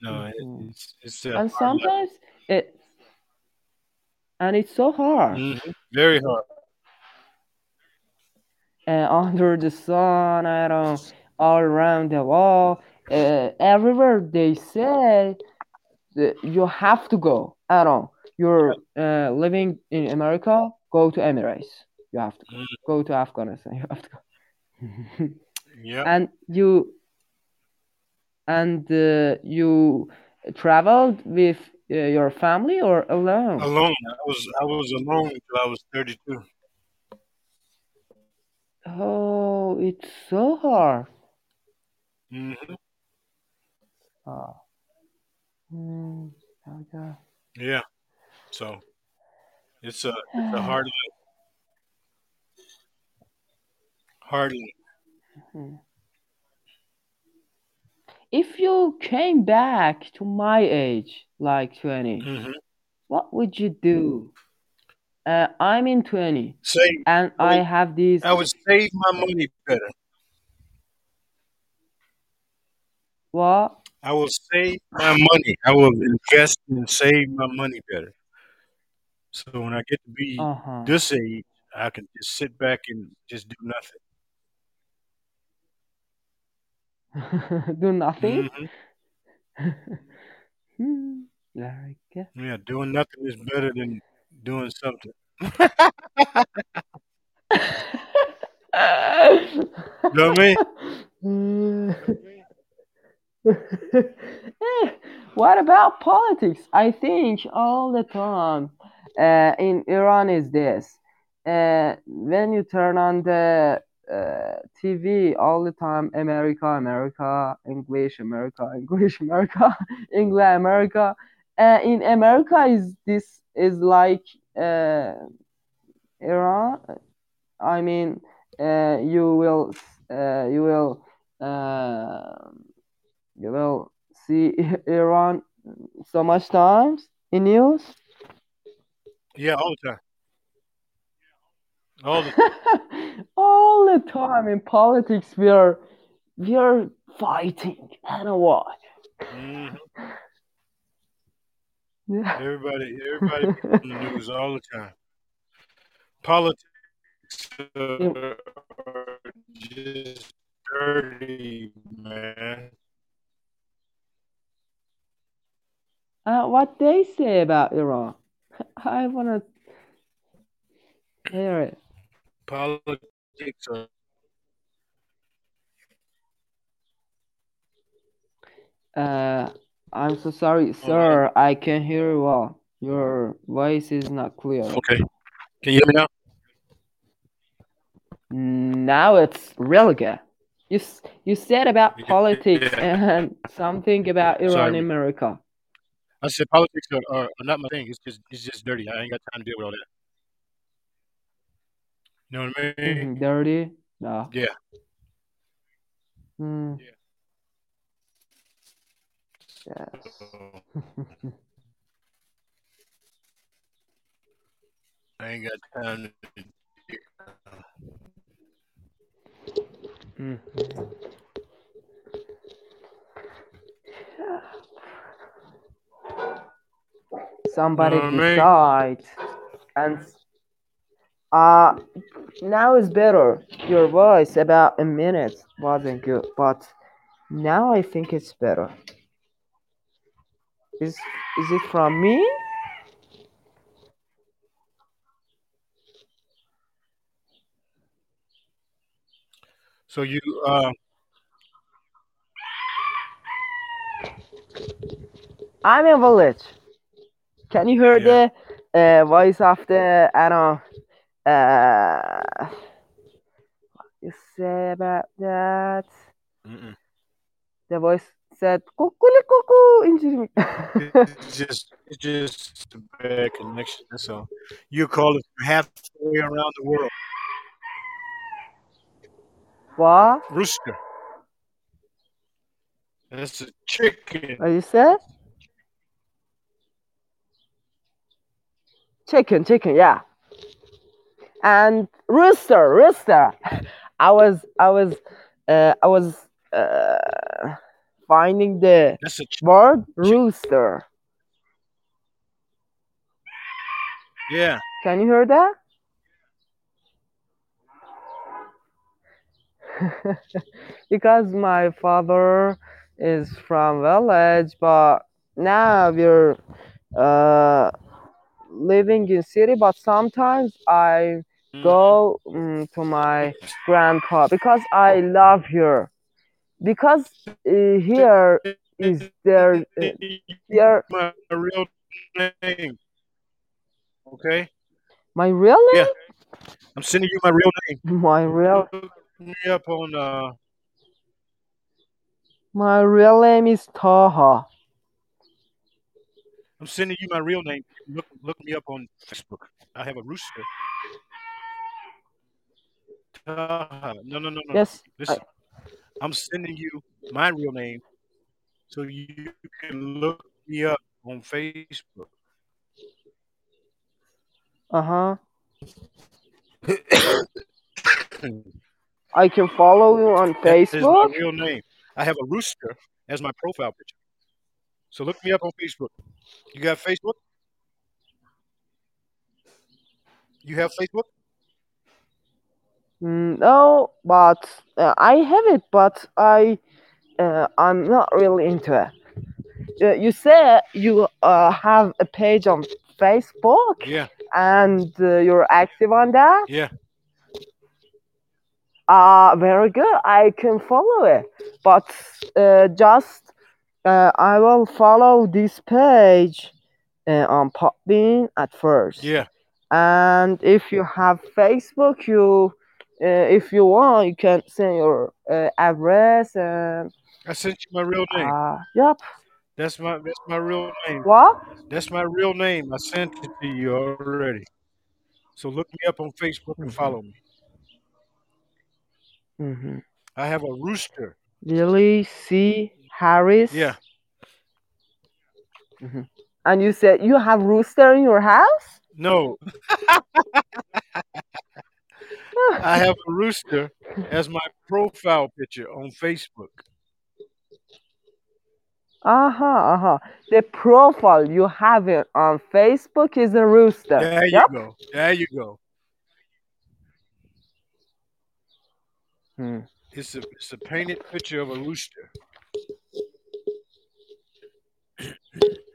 No, it's it's a and life. sometimes it and it's so hard Mhm. Very hard. Uh, under the sun i don't all around the wall uh, everywhere they say you have to go i don't you're uh, living in america go to emirates you have to go Mm. go to afghanistan you have to go Yeah. and you and uh, you traveled with uh, your family or alone Alone. I was I was alone until I was thirty two. Oh, it's so hard. hmm Oh. Hmm. okay. Yeah. So it's a it's a hard life. Hard life. Hmm. If you came back to my age, like 20, hmm what would you do? Uh, I'm in 20 Save. and I have these. I would save my money better. What? I will save my money. I will invest and save my money better. So when I get to be Uh huh. this age, I can just sit back and just do nothing. Do nothing? hmm Hmm. Like. uh, Yeah, doing nothing is better than doing something. Mean? Eh, what about politics? I think all the time uh, in Iran is this. Uh, when you turn on the uh, TV all the time, America, America, English, America, English, America, England, America. Uh, in America is this is like uh, Iran. I mean, uh, you will uh, you will uh, you will see Iran so much times in news. Yeah, all the time. All the All the time in politics, we are we are fighting. I don't know why. hmm Yeah. Everybody, everybody the news all the time. Politics are just dirty, man. Uh, what they say about Iran? I wanna hear it. Politics are Uh, I'm so sorry, sir. I can hear you well. Your voice is not clear. Okay. Can you hear me now? Now it's really good. You you said about politics Yeah. and something about Iran Sorry. and America. I said politics are, are, are not my thing. It's just it's just dirty. I ain't got time to deal with all that. You know what I mean? Mhm, Dirty? No. Yeah. Hmm. Yeah. I ain't got time to. Somebody Know what I mean? decide and uh now is better. Your voice about a minute wasn't good, but now I think it's better. Is is it from me? So you uh I'm in village. Can you hear yeah. the uh, voice of the I don't know uh you say about that? Mm-mm. The voice said kuku injury. It's just it's just a bad connection. So. You call it halfway around the world. what? Rooster. That's a chicken. What you said? Chicken, chicken, yeah. And rooster, rooster. I was, I was, uh, I was uh, finding the ch- rooster. Yeah. Can you hear that? because my father is from village, but now we're uh, living in city. But sometimes I Mhm. go mm, to my grandpa because I love here. Because uh, here is there uh, here my real name. Okay. my real Yeah. name, I'm sending you my real name. my real me up on uh my real name is Taha. I'm sending you my real name. Look look me up on Facebook. I have a rooster. Uh, no no no no. Yes, I, Listen. I'm sending you my real name so you can look me up on Facebook. uh huh. I can follow you on Facebook. That is my real name. I have a rooster as my profile picture. So look me up on Facebook. You got Facebook? You have Facebook? Mm, No, but uh, I have it, but I uh, I'm not really into it. Uh, you said you uh, have a page on Facebook Yeah, and uh, you're active on that. yeah. Uh, very good. I can follow it, but uh, just uh, I will follow this page uh, on Podbean at first. Yeah. And if you have Facebook, you uh, if you want, you can send your uh, address and I sent you my real name. uh, yep. That's my that's my real name. What? That's my real name. I sent it to you already. So look me up on Facebook and Mhm. follow me. hmm I have a rooster. Lily C. Harris. Yeah. And you said you have rooster in your house? No, I have a rooster as my profile picture on Facebook. Uh-huh, uh-huh. The profile you have it on Facebook is a rooster. There you Yep. go. There you go. Hmm. It's a it's a painted picture of a rooster.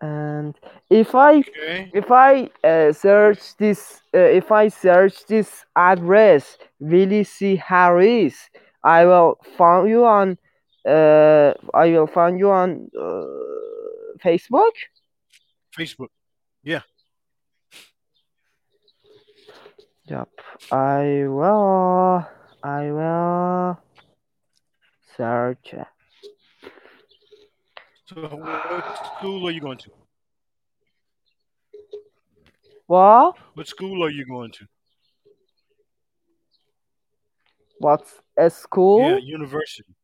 And if I Okay. if I uh, search this uh, if I search this address Willie C Harris, I will find you on uh, I will find you on uh, Facebook. Facebook. Yeah. Yep, I will. I will search. So what school are you going to? What? What school are you going to? What's a school? Yeah, university.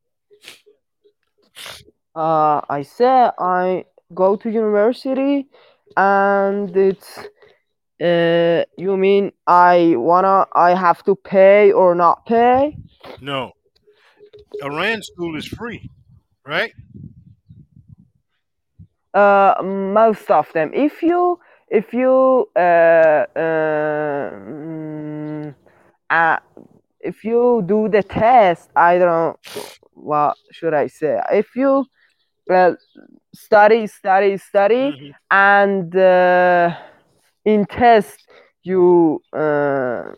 Uh, I said I go to university, and it's. Uh, you mean I wanna? I have to pay or not pay? No. Iran school is free, right? Uh, most of them. If you if you uh, uh, mm, uh if you do the test, I don't know what should I say. If you well study study study Mhm. and uh, in test you uh,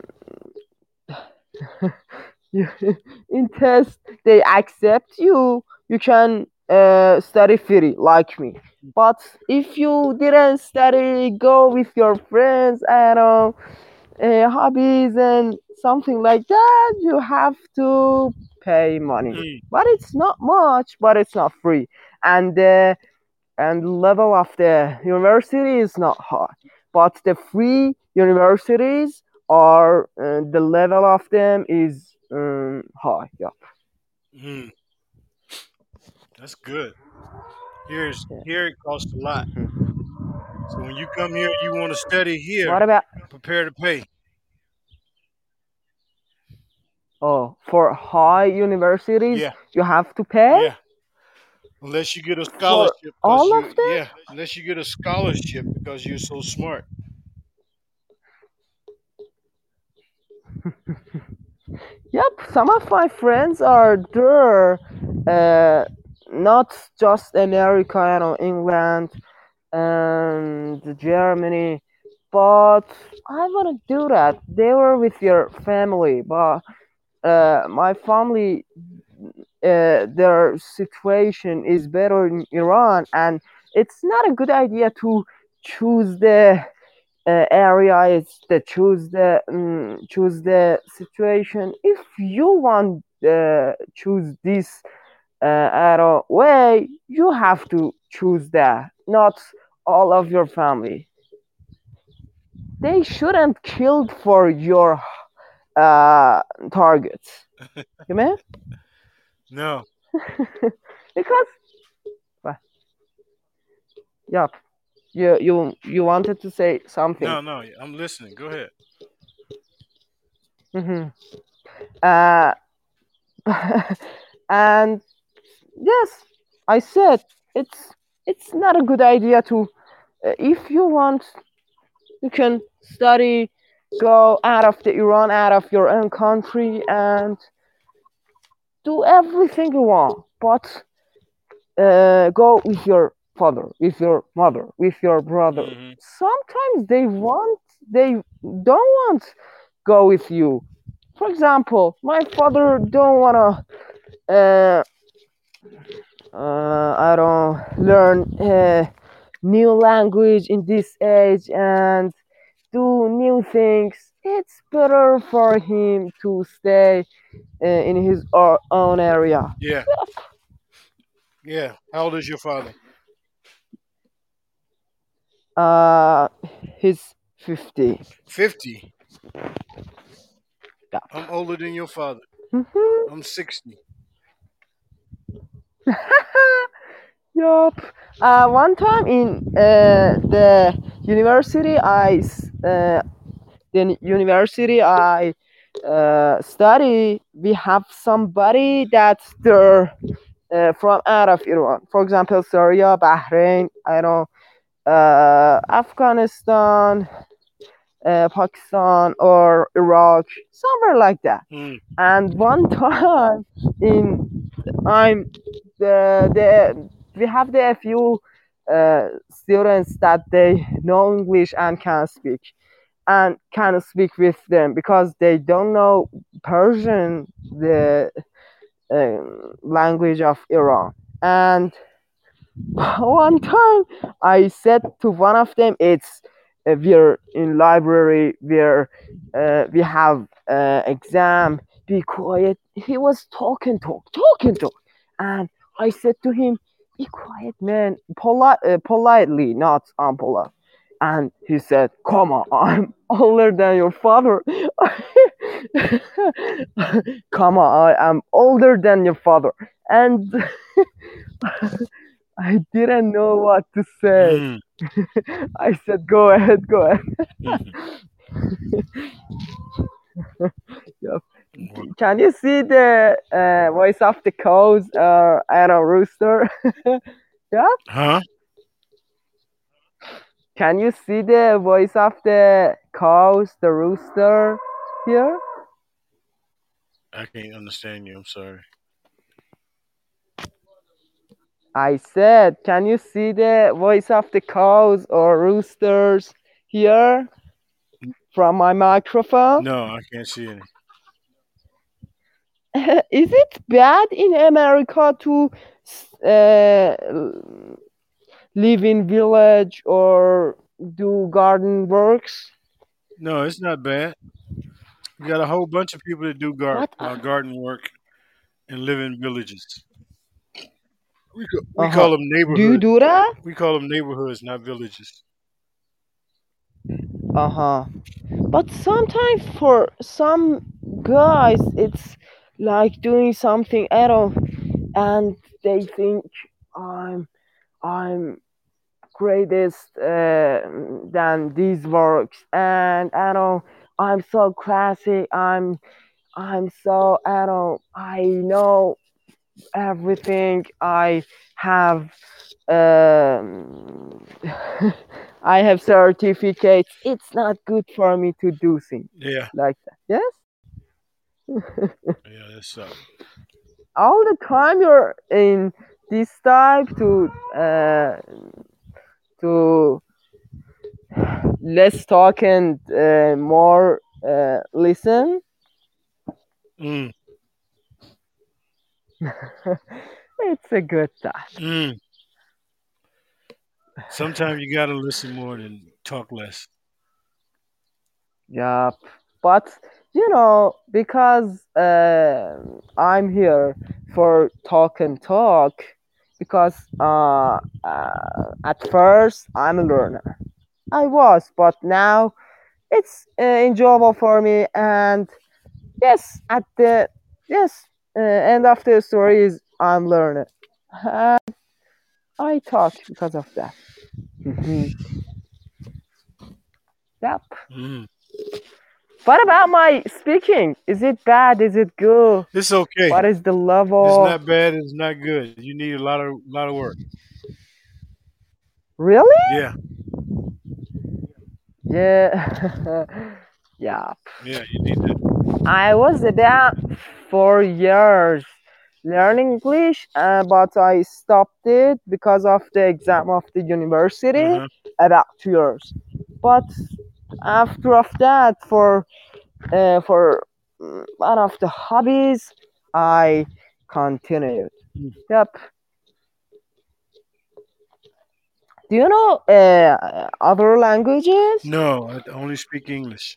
you in test they accept you you can uh, study free like me but if you didn't study go with your friends and uh, uh, hobbies and something like that you have to pay money Mm. but it's not much but it's not free and the and level of the university is not high but the free universities are uh, the level of them is um, high yeah Mm. That's good. Here's Yeah. here it costs a lot. Mhm. So when you come here, you want to study here. what about Prepare to pay. oh for high universities Yeah, you have to pay yeah. Unless you get a scholarship. 'cause all you, of them? Yeah, unless you get a scholarship because you're so smart. Yep, some of my friends are there, uh, not just America, you know, England and Germany, but I want to do that. They were with your family, but uh, my family, uh, their situation is better in Iran, and it's not a good idea to choose the uh, area it's the choose the um, choose the situation if you want uh, choose this uh, arrow way you have to choose that not all of your family they shouldn't kill for your uh, targets you mean No. because what? yep you you you wanted to say something No, no. I'm listening. Go ahead. Mm-hmm. Uh, and yes, I said it's it's not a good idea to. Uh, if you want, you can study, go out of the Iran, out of your own country, and do everything you want. But uh, go with your father, with your mother, with your brother. Mhm. Sometimes they want, they don't want go with you. For example, my father don't wanna, uh, uh, I don't learn uh, new language in this age and do new things. It's better for him to stay uh, in his own area. Yeah. Yeah. How old is your father? Uh, he's fifty. 50. Yeah. I'm older than your father. Mhm. I'm 60. yup. Uh, one time in uh, the university, I uh, the university I uh, study, we have somebody that's there uh, from out of Iran. For example, Syria, Bahrain, I don't uh, Afghanistan, uh, Pakistan, or Iraq, somewhere like that. Mm. And one time in I'm the the we have the few uh, students that they know English and can speak and can speak with them because they don't know Persian. The uh, language of Iran. And one time I said to one of them, it's uh, we're in library, we're uh, we have uh, exam. Be quiet. He was talking, talk, talking, talk, and I said to him, "Be quiet, man. Polite, uh, politely, not unpolite." And he said, "Come on, I'm older than your father. Come on, I am older than your father." And I didn't know what to say. Mm. I said, "Go ahead, go ahead." Well, Can you see the uh, voice of the cows or I don't know, rooster? Huh? Can you see the voice of the cows, the rooster here? I can't understand you. I'm sorry. I said, can you see the voice of the cows or roosters here from my microphone? No, I can't see any. Is it bad in America to uh, live in village or do garden works? No, it's not bad. You got a whole bunch of people that do gar- uh, garden work and live in villages. We, ca- we Uh-huh. call them neighborhoods. Do you do that? We call them neighborhoods, not villages. Uh huh. But sometimes for some guys, it's like doing something at all, and they think I'm I'm greatest uh, than these works, and I don't I'm so classy. I'm I'm so I don't I know everything. I have um, I have certificates. It's not good for me to do things Yeah, like that. Yes. Yeah, that's uh, all the time you're in this type to uh, to less talk and uh, more uh, listen. mm, it's a good time. mm. Sometimes you gotta listen more than talk less. Yup. But you know, because uh, I'm here for talk and talk, because uh, uh, at first I'm a learner. I was, but now it's uh, enjoyable for me. And yes, at the yes uh, end of the story is I'm learning. And I talk because of that. Mhm. Yep. Mm. What about my speaking? Is it bad? Is it good? It's okay. What is the level? It's not bad. It's not good. You need a lot of lot of work. Really? Yeah, Yeah. yeah. yeah. You need to. I was about four years learning English, uh, but I stopped it because of the exam of the university. Uh-huh. About two years. But after of that, for uh, for mm, one of the hobbies, I continued. Yep. Do you know uh, other languages? No, I only speak English.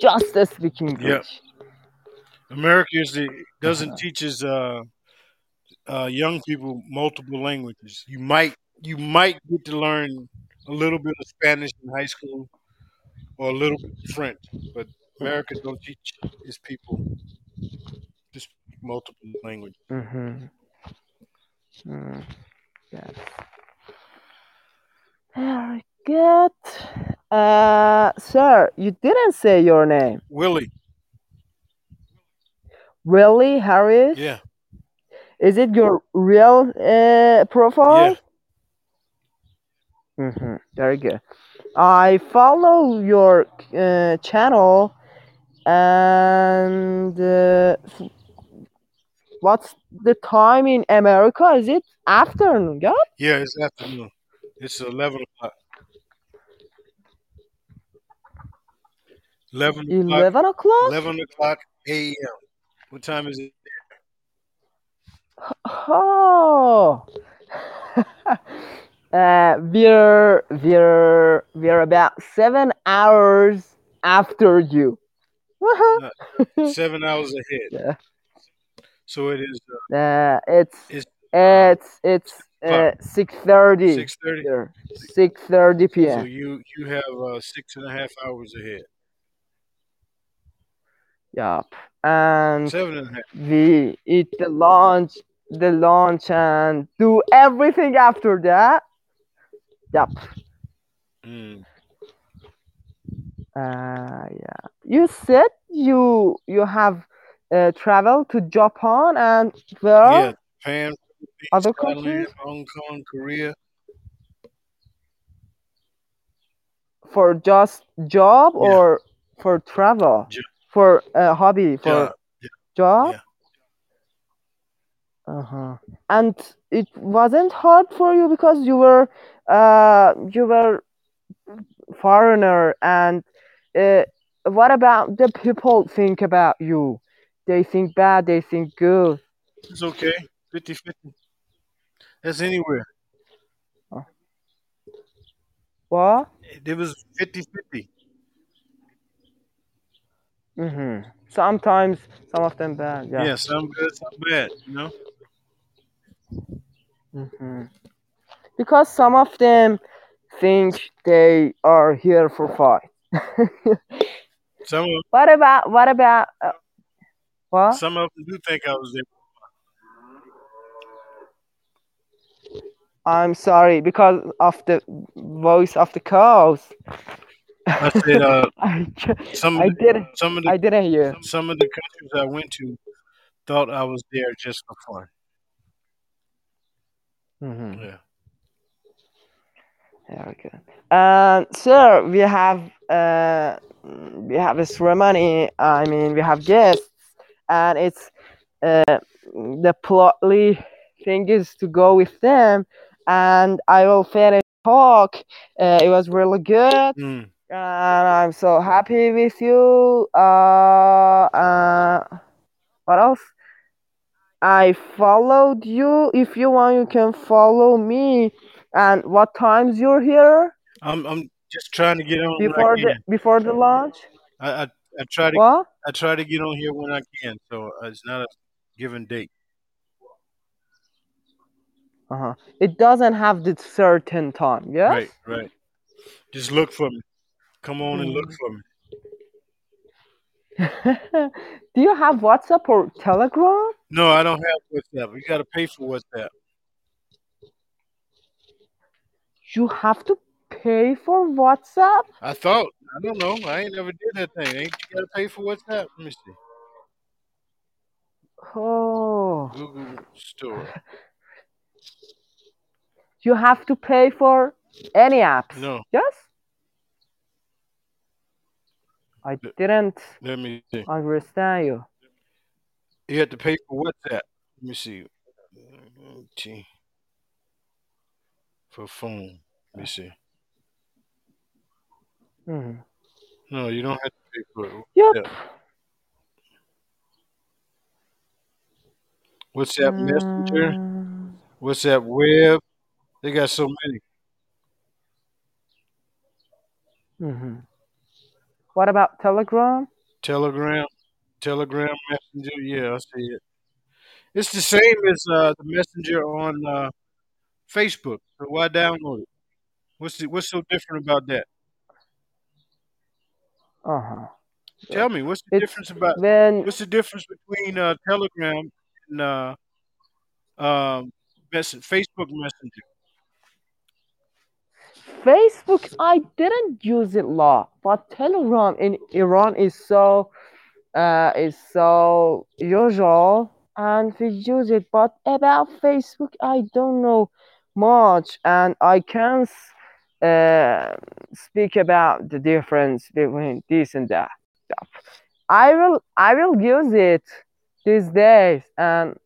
Just speak English. America is the Uh-huh. doesn't teaches uh, uh, young people multiple languages. You might you might get to learn a little bit of Spanish in high school or a little bit of French, but America don't teach its people just multiple languages. Mm-hmm. Mm, yes. Very good. Uh, sir, you didn't say your name. Willie, Willie Harris? yeah, Is it your real uh, profile? yeah. Mm-hmm. Very good. I follow your uh, channel and uh, what's the time in America? Is it afternoon? Yeah? Yeah, it's afternoon. It's eleven o'clock. Eleven o'clock. 11 o'clock? Eleven o'clock a.m. What time is it? Oh, uh, we're we're we're about seven hours after you. Seven hours ahead. yeah. So it is uh, Uh, it's It's, it's it's uh, six thirty. six thirty. Six thirty So you you have uh, six and a half hours ahead. Yup. And Seven and a half. we eat the lunch, the lunch, and do everything after that. Yup. Mm. Uh, yeah. You said you you have uh, traveled to Japan and where Yeah, Japan, other countries Hong Kong, Korea. for just job Yeah. or for travel for a hobby for Job. Uh huh. And it wasn't hard for you because you were uh you were foreigner and uh, what about the people think about you? They think bad, they think good. It's okay. 50 50. That's anywhere. What? It was 50 50. Mm-hmm. Sometimes some of them bad, Yeah. yeah. some good, some bad, you know? hmm Because some of them think they are here for fight. Some of, what about what about uh, what? some of them do think I was there. I'm sorry because of the voice of the cows. I said, uh, I, some I of the, didn't some of the I didn't hear. some of the countries I went to thought I was there just for fun. Mm-hmm. Yeah. Good. Um, sir, we have uh, we have a ceremony. I mean, we have guests, and it's uh, the plotly thing is to go with them, and I will finish talk. Uh, it was really good, Mm. and I'm so happy with you. Uh, uh, what else? I followed you. If you want, you can follow me. And what times you're here? I'm I'm just trying to get on Before the before the launch? I, I I try to What? I try to get on here when I can, so uh, it's not a given date. Uh-huh. It doesn't have the certain time, yes? Right, right. Just look for me. Come on and look Mm. for me. Do you have WhatsApp or Telegram? No, I don't have WhatsApp. You got to pay for WhatsApp. You have to pay for WhatsApp? I thought. I don't know. I ain't never did that thing. Ain't you got to pay for WhatsApp? Let me see. Oh, Google Store. you have to pay for any apps? No, Yes? I didn't let me see. understand you. You have to pay for WhatsApp. Let me see. For phone. Let me see. Mhm. No, you don't have to pay for it. Yep. Yeah. WhatsApp Messenger, WhatsApp Web. They got so many. mhm. What about Telegram? Telegram, Telegram Messenger. Yeah, I see it. It's the same as uh, the Messenger on uh, Facebook. So why download it? What's the, what's so different about that? Uh-huh. Tell me, what's the difference about when what's the difference between uh, Telegram and uh, um, mess- Facebook Messenger? Facebook, I didn't use it a lot, but Telegram in Iran is so uh is so usual, and we use it. But about Facebook, I don't know much, and I can't uh, speak about the difference between this and that. I will I will use it these days and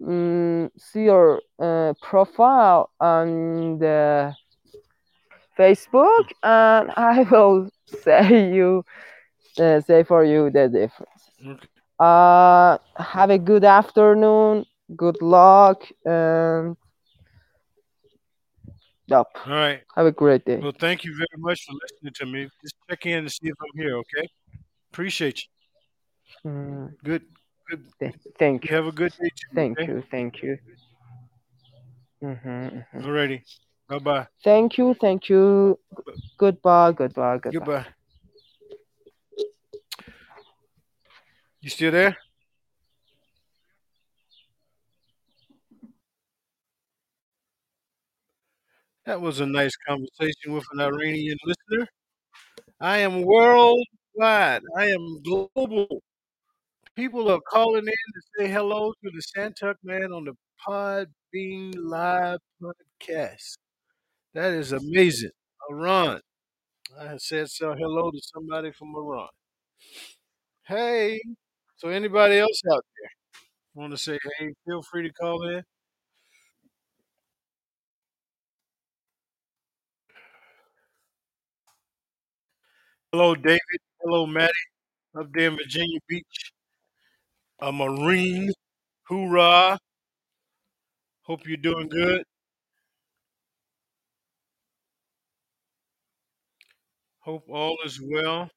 mm, see your uh, profile on the Facebook, and I will say you uh, say for you the difference. Uh, have a good afternoon. Good luck, and yep. All right. Have a great day. Well, thank you very much for listening to me. Just check in and see if I'm here, okay? Appreciate you. Mm, Good. Good. th- thank You you. have a good day too. Thank okay? you. Thank you. hmm Alrighty. Bye bye. Thank you. Thank you. Goodbye. Goodbye. Goodbye. Goodbye. You still there? That was a nice conversation with an Iranian listener. I am worldwide. I am global. People are calling in to say hello to the Santuck Man on the Podbean Live podcast. That is amazing. Iran. I said so hello to somebody from Iran. Hey. So anybody else out there want to say hey, feel free to call in. Hello, David. Hello, Maddie. Up there in Virginia Beach. A Marine. Hoorah. Hope you're doing good. Hope all is well.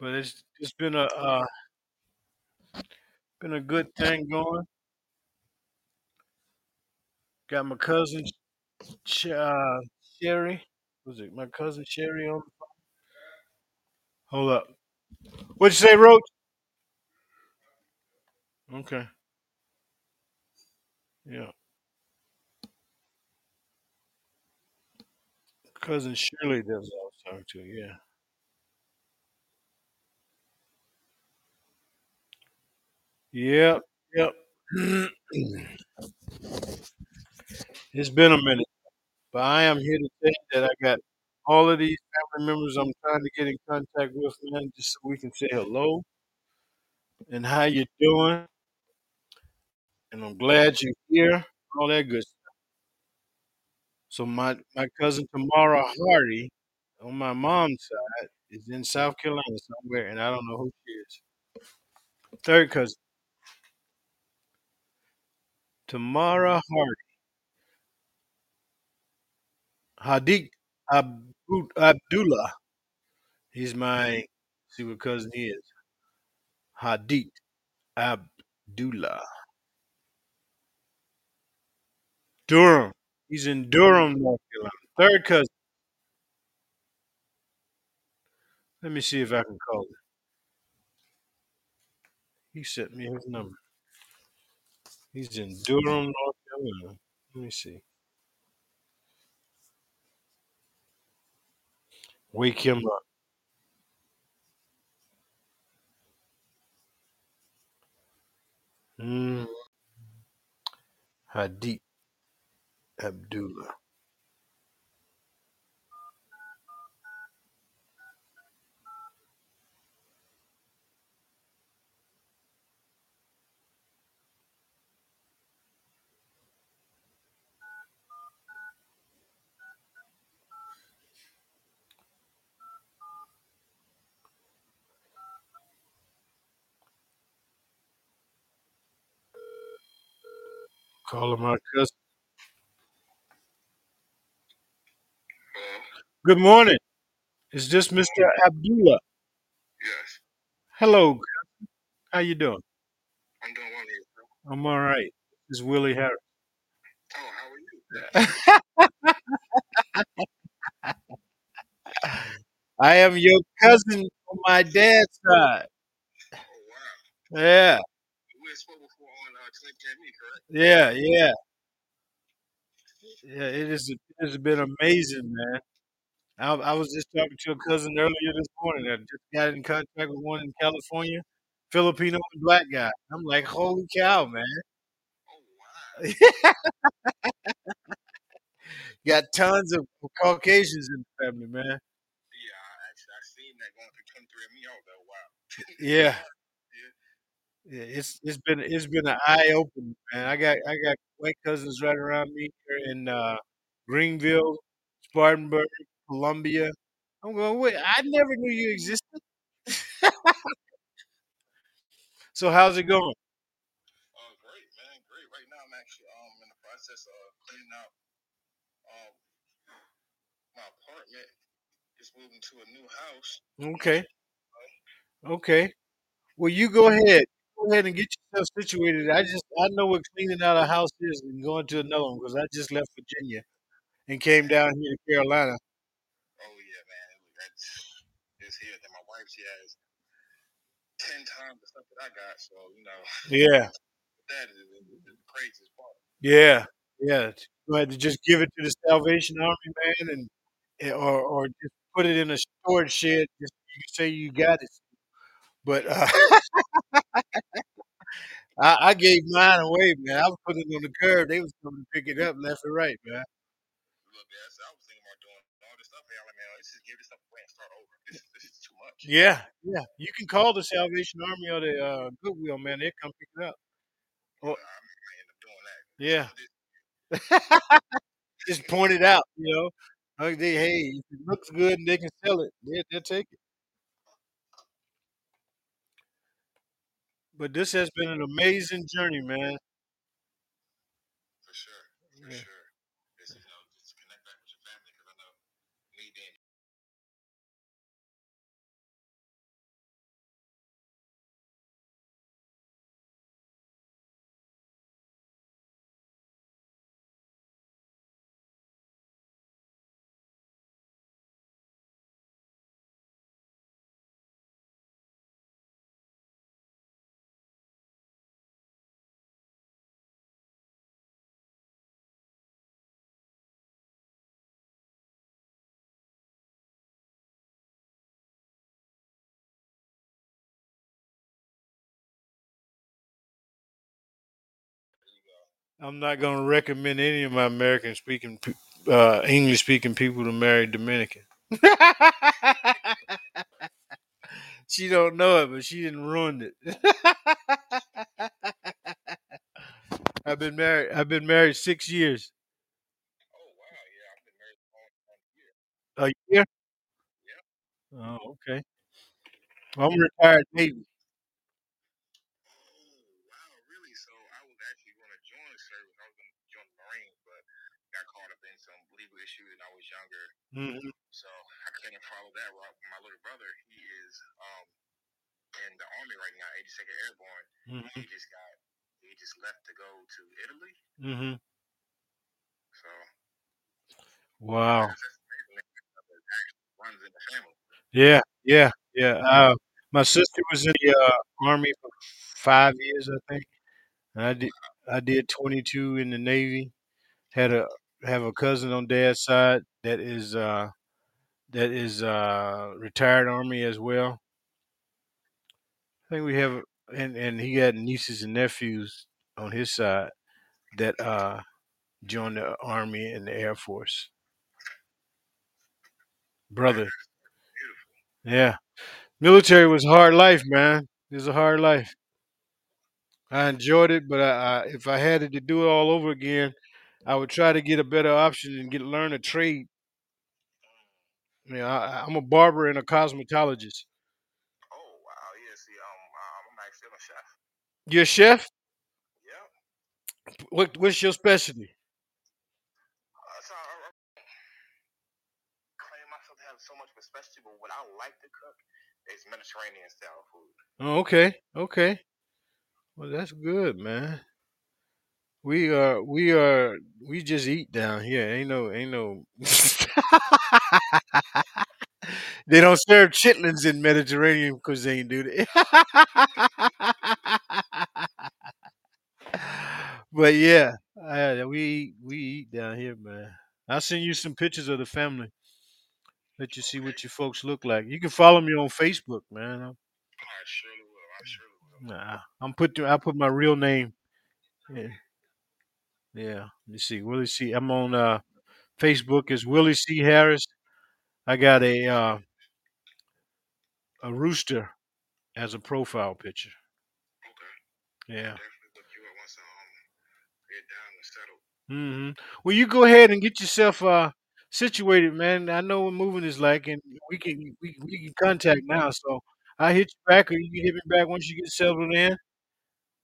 But it's it's been a uh, been a good thing going. Got my cousin uh, Sherry. Was it my cousin Sherry on? the phone? Hold up. What'd you say, Roach? Okay. Yeah. Cousin Shirley was I was talking to. Yeah. Yep. Yep. it's been a minute, but I am here to say that I got all of these family members I'm trying to get in contact with, man, just so we can say hello and how you doing. And I'm glad you're here. All that good stuff. So my my cousin Tamara Hardy on my mom's side is in South Carolina somewhere, and I don't know who she is. Third cousin Tamara Hardy, Hadik Abu, Abdullah. He's my see what cousin he is. Hadik Abdullah Durham. He's in Durham, North Carolina. Third cousin. Let me see if I can call him. He sent me his number. He's in Durham, North Carolina. Let me see. Wake him up. Mm, Hadik Abdullah. Call him my cousin. Good morning. Is this Mr. Abdullah? Yes, Hello. How you doing? I'm doing well here. I'm all right. This is Willie Harris. Oh, how are you? I am your cousin on my dad's side. Oh, wow. Yeah, We had spoke before on uh, Clint Jamie, correct? Yeah, yeah. Yeah, it is. It has been amazing, man. I, I was just talking to a cousin earlier this morning. I just got in contact with one in California, Filipino and black guy. I'm like, holy cow, man! Oh, wow. Got tons of Caucasians in the family, man. Yeah, I actually I seen that going through 23 me. I was wow. Yeah. It's it's been it's been an eye opener, man. I got I got white cousins right around me here in uh, Greenville, Spartanburg, Columbia. I'm going, wait, I never knew you existed. So how's it going? Uh, great, man, great. Right now, I'm actually um in the process of cleaning out um my apartment. Just moving to a new house. Okay. Okay. Well, you go ahead. Go ahead and get yourself situated. I just I know what cleaning out a house is and going to another one because I just left Virginia and came down here to Carolina. Oh yeah, man. That's it's here that my wife she has ten times the stuff that I got. So you know Yeah. that is the craziest part. Yeah. Yeah. You had to just give it to the Salvation Army man and eh, or or just put it in a storage shed. Just you say you got it. But uh, I, I gave mine away, man. I was putting it on the curb. They was coming to pick it up left and right, man. Look, yeah, I was thinking about doing all this stuff. Man, I'm like, man, let's just give this stuff away and start over. This this is too much. Yeah, yeah. You can call the Salvation Army or the uh, Goodwill, man. They'll come pick it up. You know, I end up doing that. Yeah. Just point it out, you know. Like they, hey, if it looks good and they can sell it, they, they'll take it. But this has been an amazing journey, man. For sure, for Yeah. sure. I'm not going to recommend any of my American speaking, uh, English speaking people to marry Dominican. she don't know it, but she didn't ruin it. I've been married. I've been married six years. Oh wow, yeah, I've been married for almost one year. A year? Oh, okay. Well, I'm retired Navy. Oh wow, really? So I was actually going to join the service. I was going to join the Marines, but got caught up in some legal issues, and I was younger, hmm so I couldn't follow that route. My little brother, he is um in the army right now, 82nd Airborne. hmm He just got he just left to go to Italy. hmm So Wow. that's just amazing that stuff that actually runs in the family. Yeah, yeah, yeah. Uh, my sister was in the uh, army for five years, I think. And I did. I did 22 in the Navy. Had a have a cousin on dad's side that is uh, that is uh, retired army as well. I think we have, and and he got nieces and nephews on his side that uh, joined the army and the air force. Brother, yeah. Military was hard life, man. It was a hard life. I enjoyed it, but I, I, if I had it to do it all over again, I would try to get a better option and get learn a trade. I mean, I, I'm a barber and a cosmetologist. Oh wow, yeah. See, um, um I'm actually a chef. You're a chef. Yep. What What's your specialty? Uh, so I, I claim myself to have so much of a specialty, but what I like to cook is Mediterranean style food. Oh, okay, okay. Well, that's good, man. We are we are we just eat down here. Ain't no ain't no. they don't serve chitlins in Mediterranean cuisine, do they? but yeah, uh, we eat, we eat down here, man. I'll send you some pictures of the family. Let you see what your folks look like. You can follow me on Facebook, man. I'm, I surely will. I surely will. nah, I'm put I put my real name. Yeah, yeah. Let me see. Willie C. I'm on uh, Facebook as Willie C. Harris. I got a uh, a rooster as a profile picture. Okay. Yeah. Definitely look you up once I um get down and settled. hmm Well, you go ahead and get yourself uh situated, man. I know what moving is like, and we can we, we can contact now. So I hit you back, or you can hit me back once you get settled in.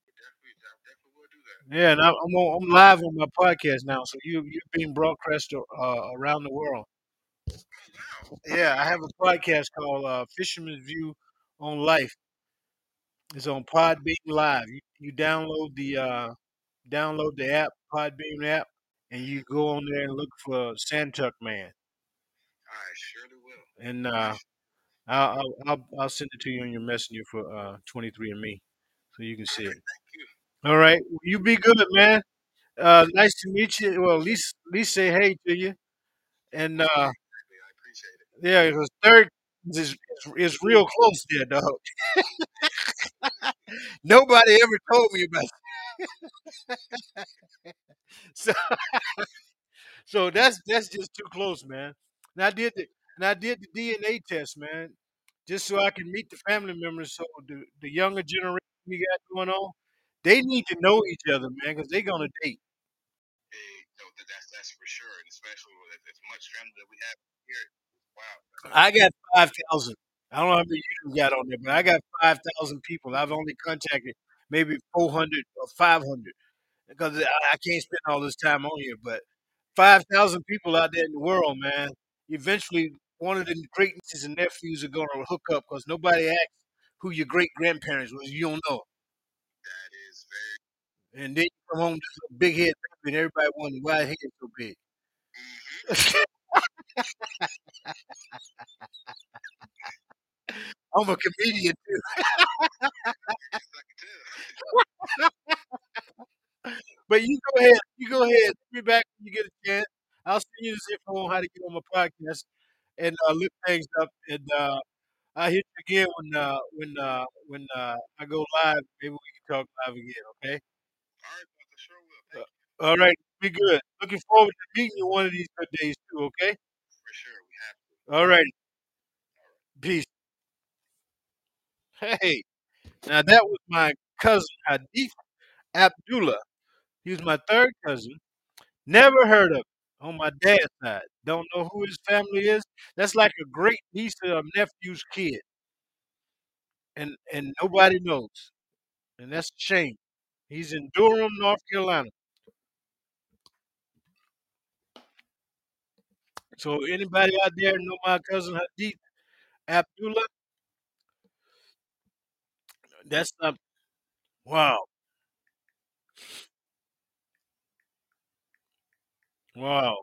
Definitely, I definitely will do that. Yeah, and I'm I'm, on, I'm live on my podcast now, so you you're being broadcast uh, around the world. Yeah, I have a podcast called uh, Fisherman's View on Life. It's on Podbean Live. You, you download the uh, download the app, Podbean app, and you go on there and look for Santuck Man, I surely will. and uh, I'll, I'll I'll I'll send it to you on your messenger for uh, 23andMe, so you can see it. All right, you be good, man. Uh, nice to meet you. Well, at least at least say hey to you, and uh. I appreciate it. yeah, because third is, is is real close there, dog. Nobody ever told me about it. so so that's that's just too close, man. And I did the and I did the DNA test, man, just so I can meet the family members. So the the younger generation we got going on, they need to know each other, man, because they're gonna date. Hey, no, that's that's for sure, and especially with as much family that we have here. Wow. I got five thousand. I don't know how many you got on there, but I got five thousand people. I've only contacted maybe four hundred or five hundred because I, can't spend all this time on here. But five thousand people out there in the world, man. Eventually, one of the great nieces and nephews are going to hook up because nobody asked who your great grandparents was. You don't know, That is very. And then you come home to a big head and everybody wondering why his head so big. I'm a comedian too. But you go ahead. You go ahead. Me back when you get a chance. I'll send you this info on how to get on my podcast and uh, look things up. And uh, I'll hit you again when uh, when uh, when uh, I go live. Maybe we can talk live again. Okay. All right, brother. Sure will. Uh, Thank you. All right. Be good. Looking forward to meeting you one of these good days too. Okay. For sure, we have to. All right. Peace. Hey. Now that was my cousin Hadith Abdullah. He was my third cousin. Never heard of him on my dad's side. Don't know who his family is. That's like a great niece or a nephew's kid. And and nobody knows. And that's a shame. He's in Durham, North Carolina. So anybody out there know my cousin Hadith Abdullah? That's not wow. Wow.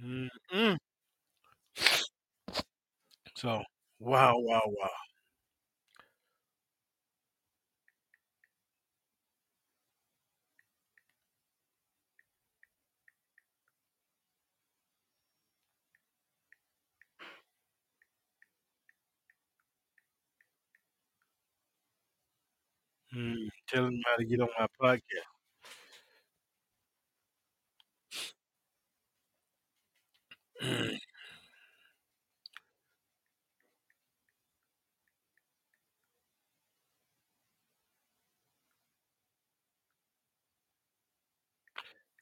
Mm-mm. So wow, wow, wow. Mm, tell him how to get on my podcast.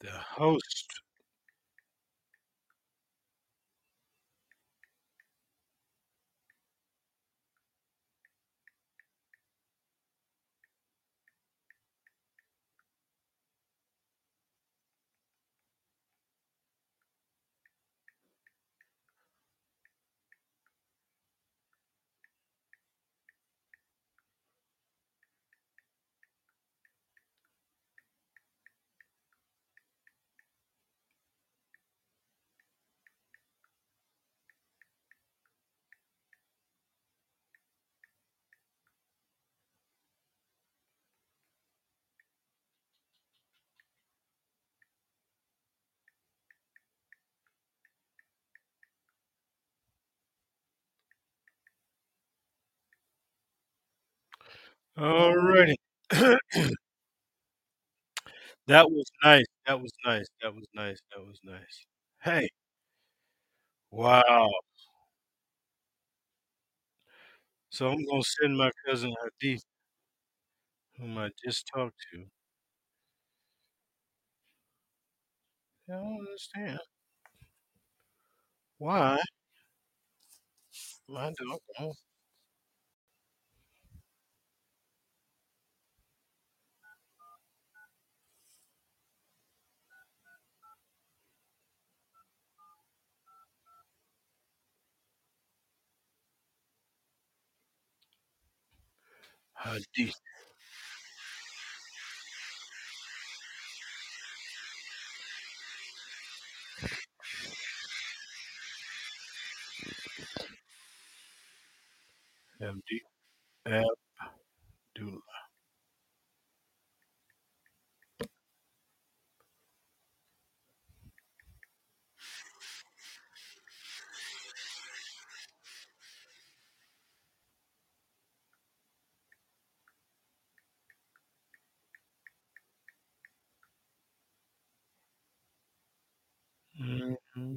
The host. Alrighty. that was nice. That was nice. That was nice. That was nice. Hey, wow. So I'm gonna send my cousin Hadith, whom I just talked to. I don't understand. Why? My dog. Hadith. Abdullah.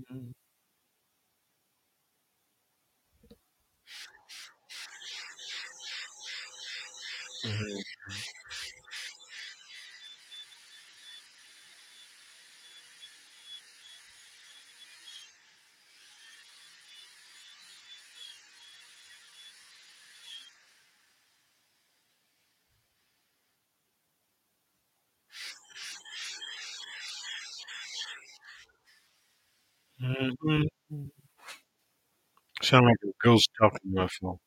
Mhm. Mhm. Mhm. Sound like a ghost talking to my phone.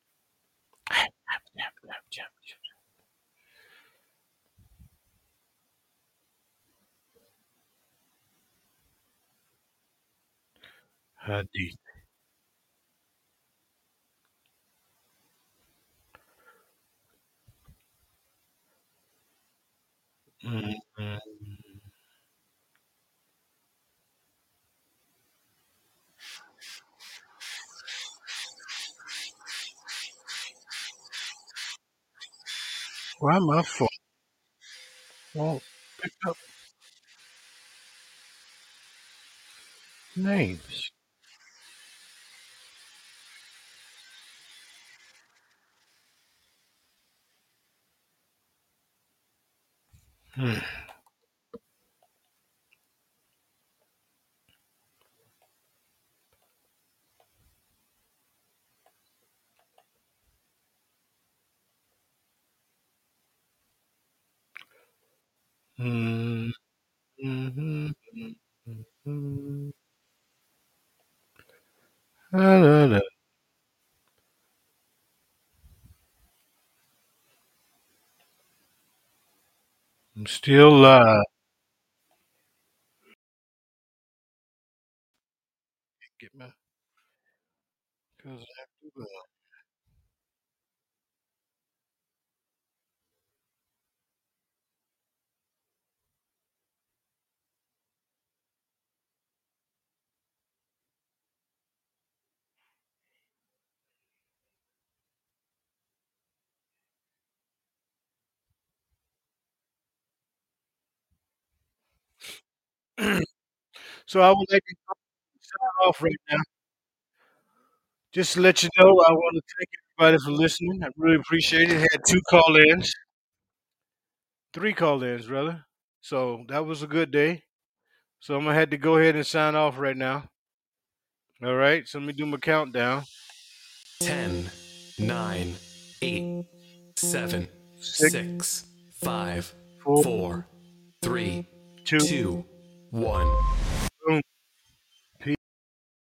Hadith. Mhm. Why my phone won't pick up names? Hmm. Mhm. Mhm. Mhm. La, la, la. I'm still live. Get my cousin Abdullah. so I will let to sign off right now. Just to let you know, I want to thank everybody for listening. I really appreciate it. Had two call ins, three call ins, rather. So that was a good day. So I'm going to have to go ahead and sign off right now. All right. So let me do my countdown 10, 9, 8, 7, Six, 6, 5, four, 4, 3, two, 2, one.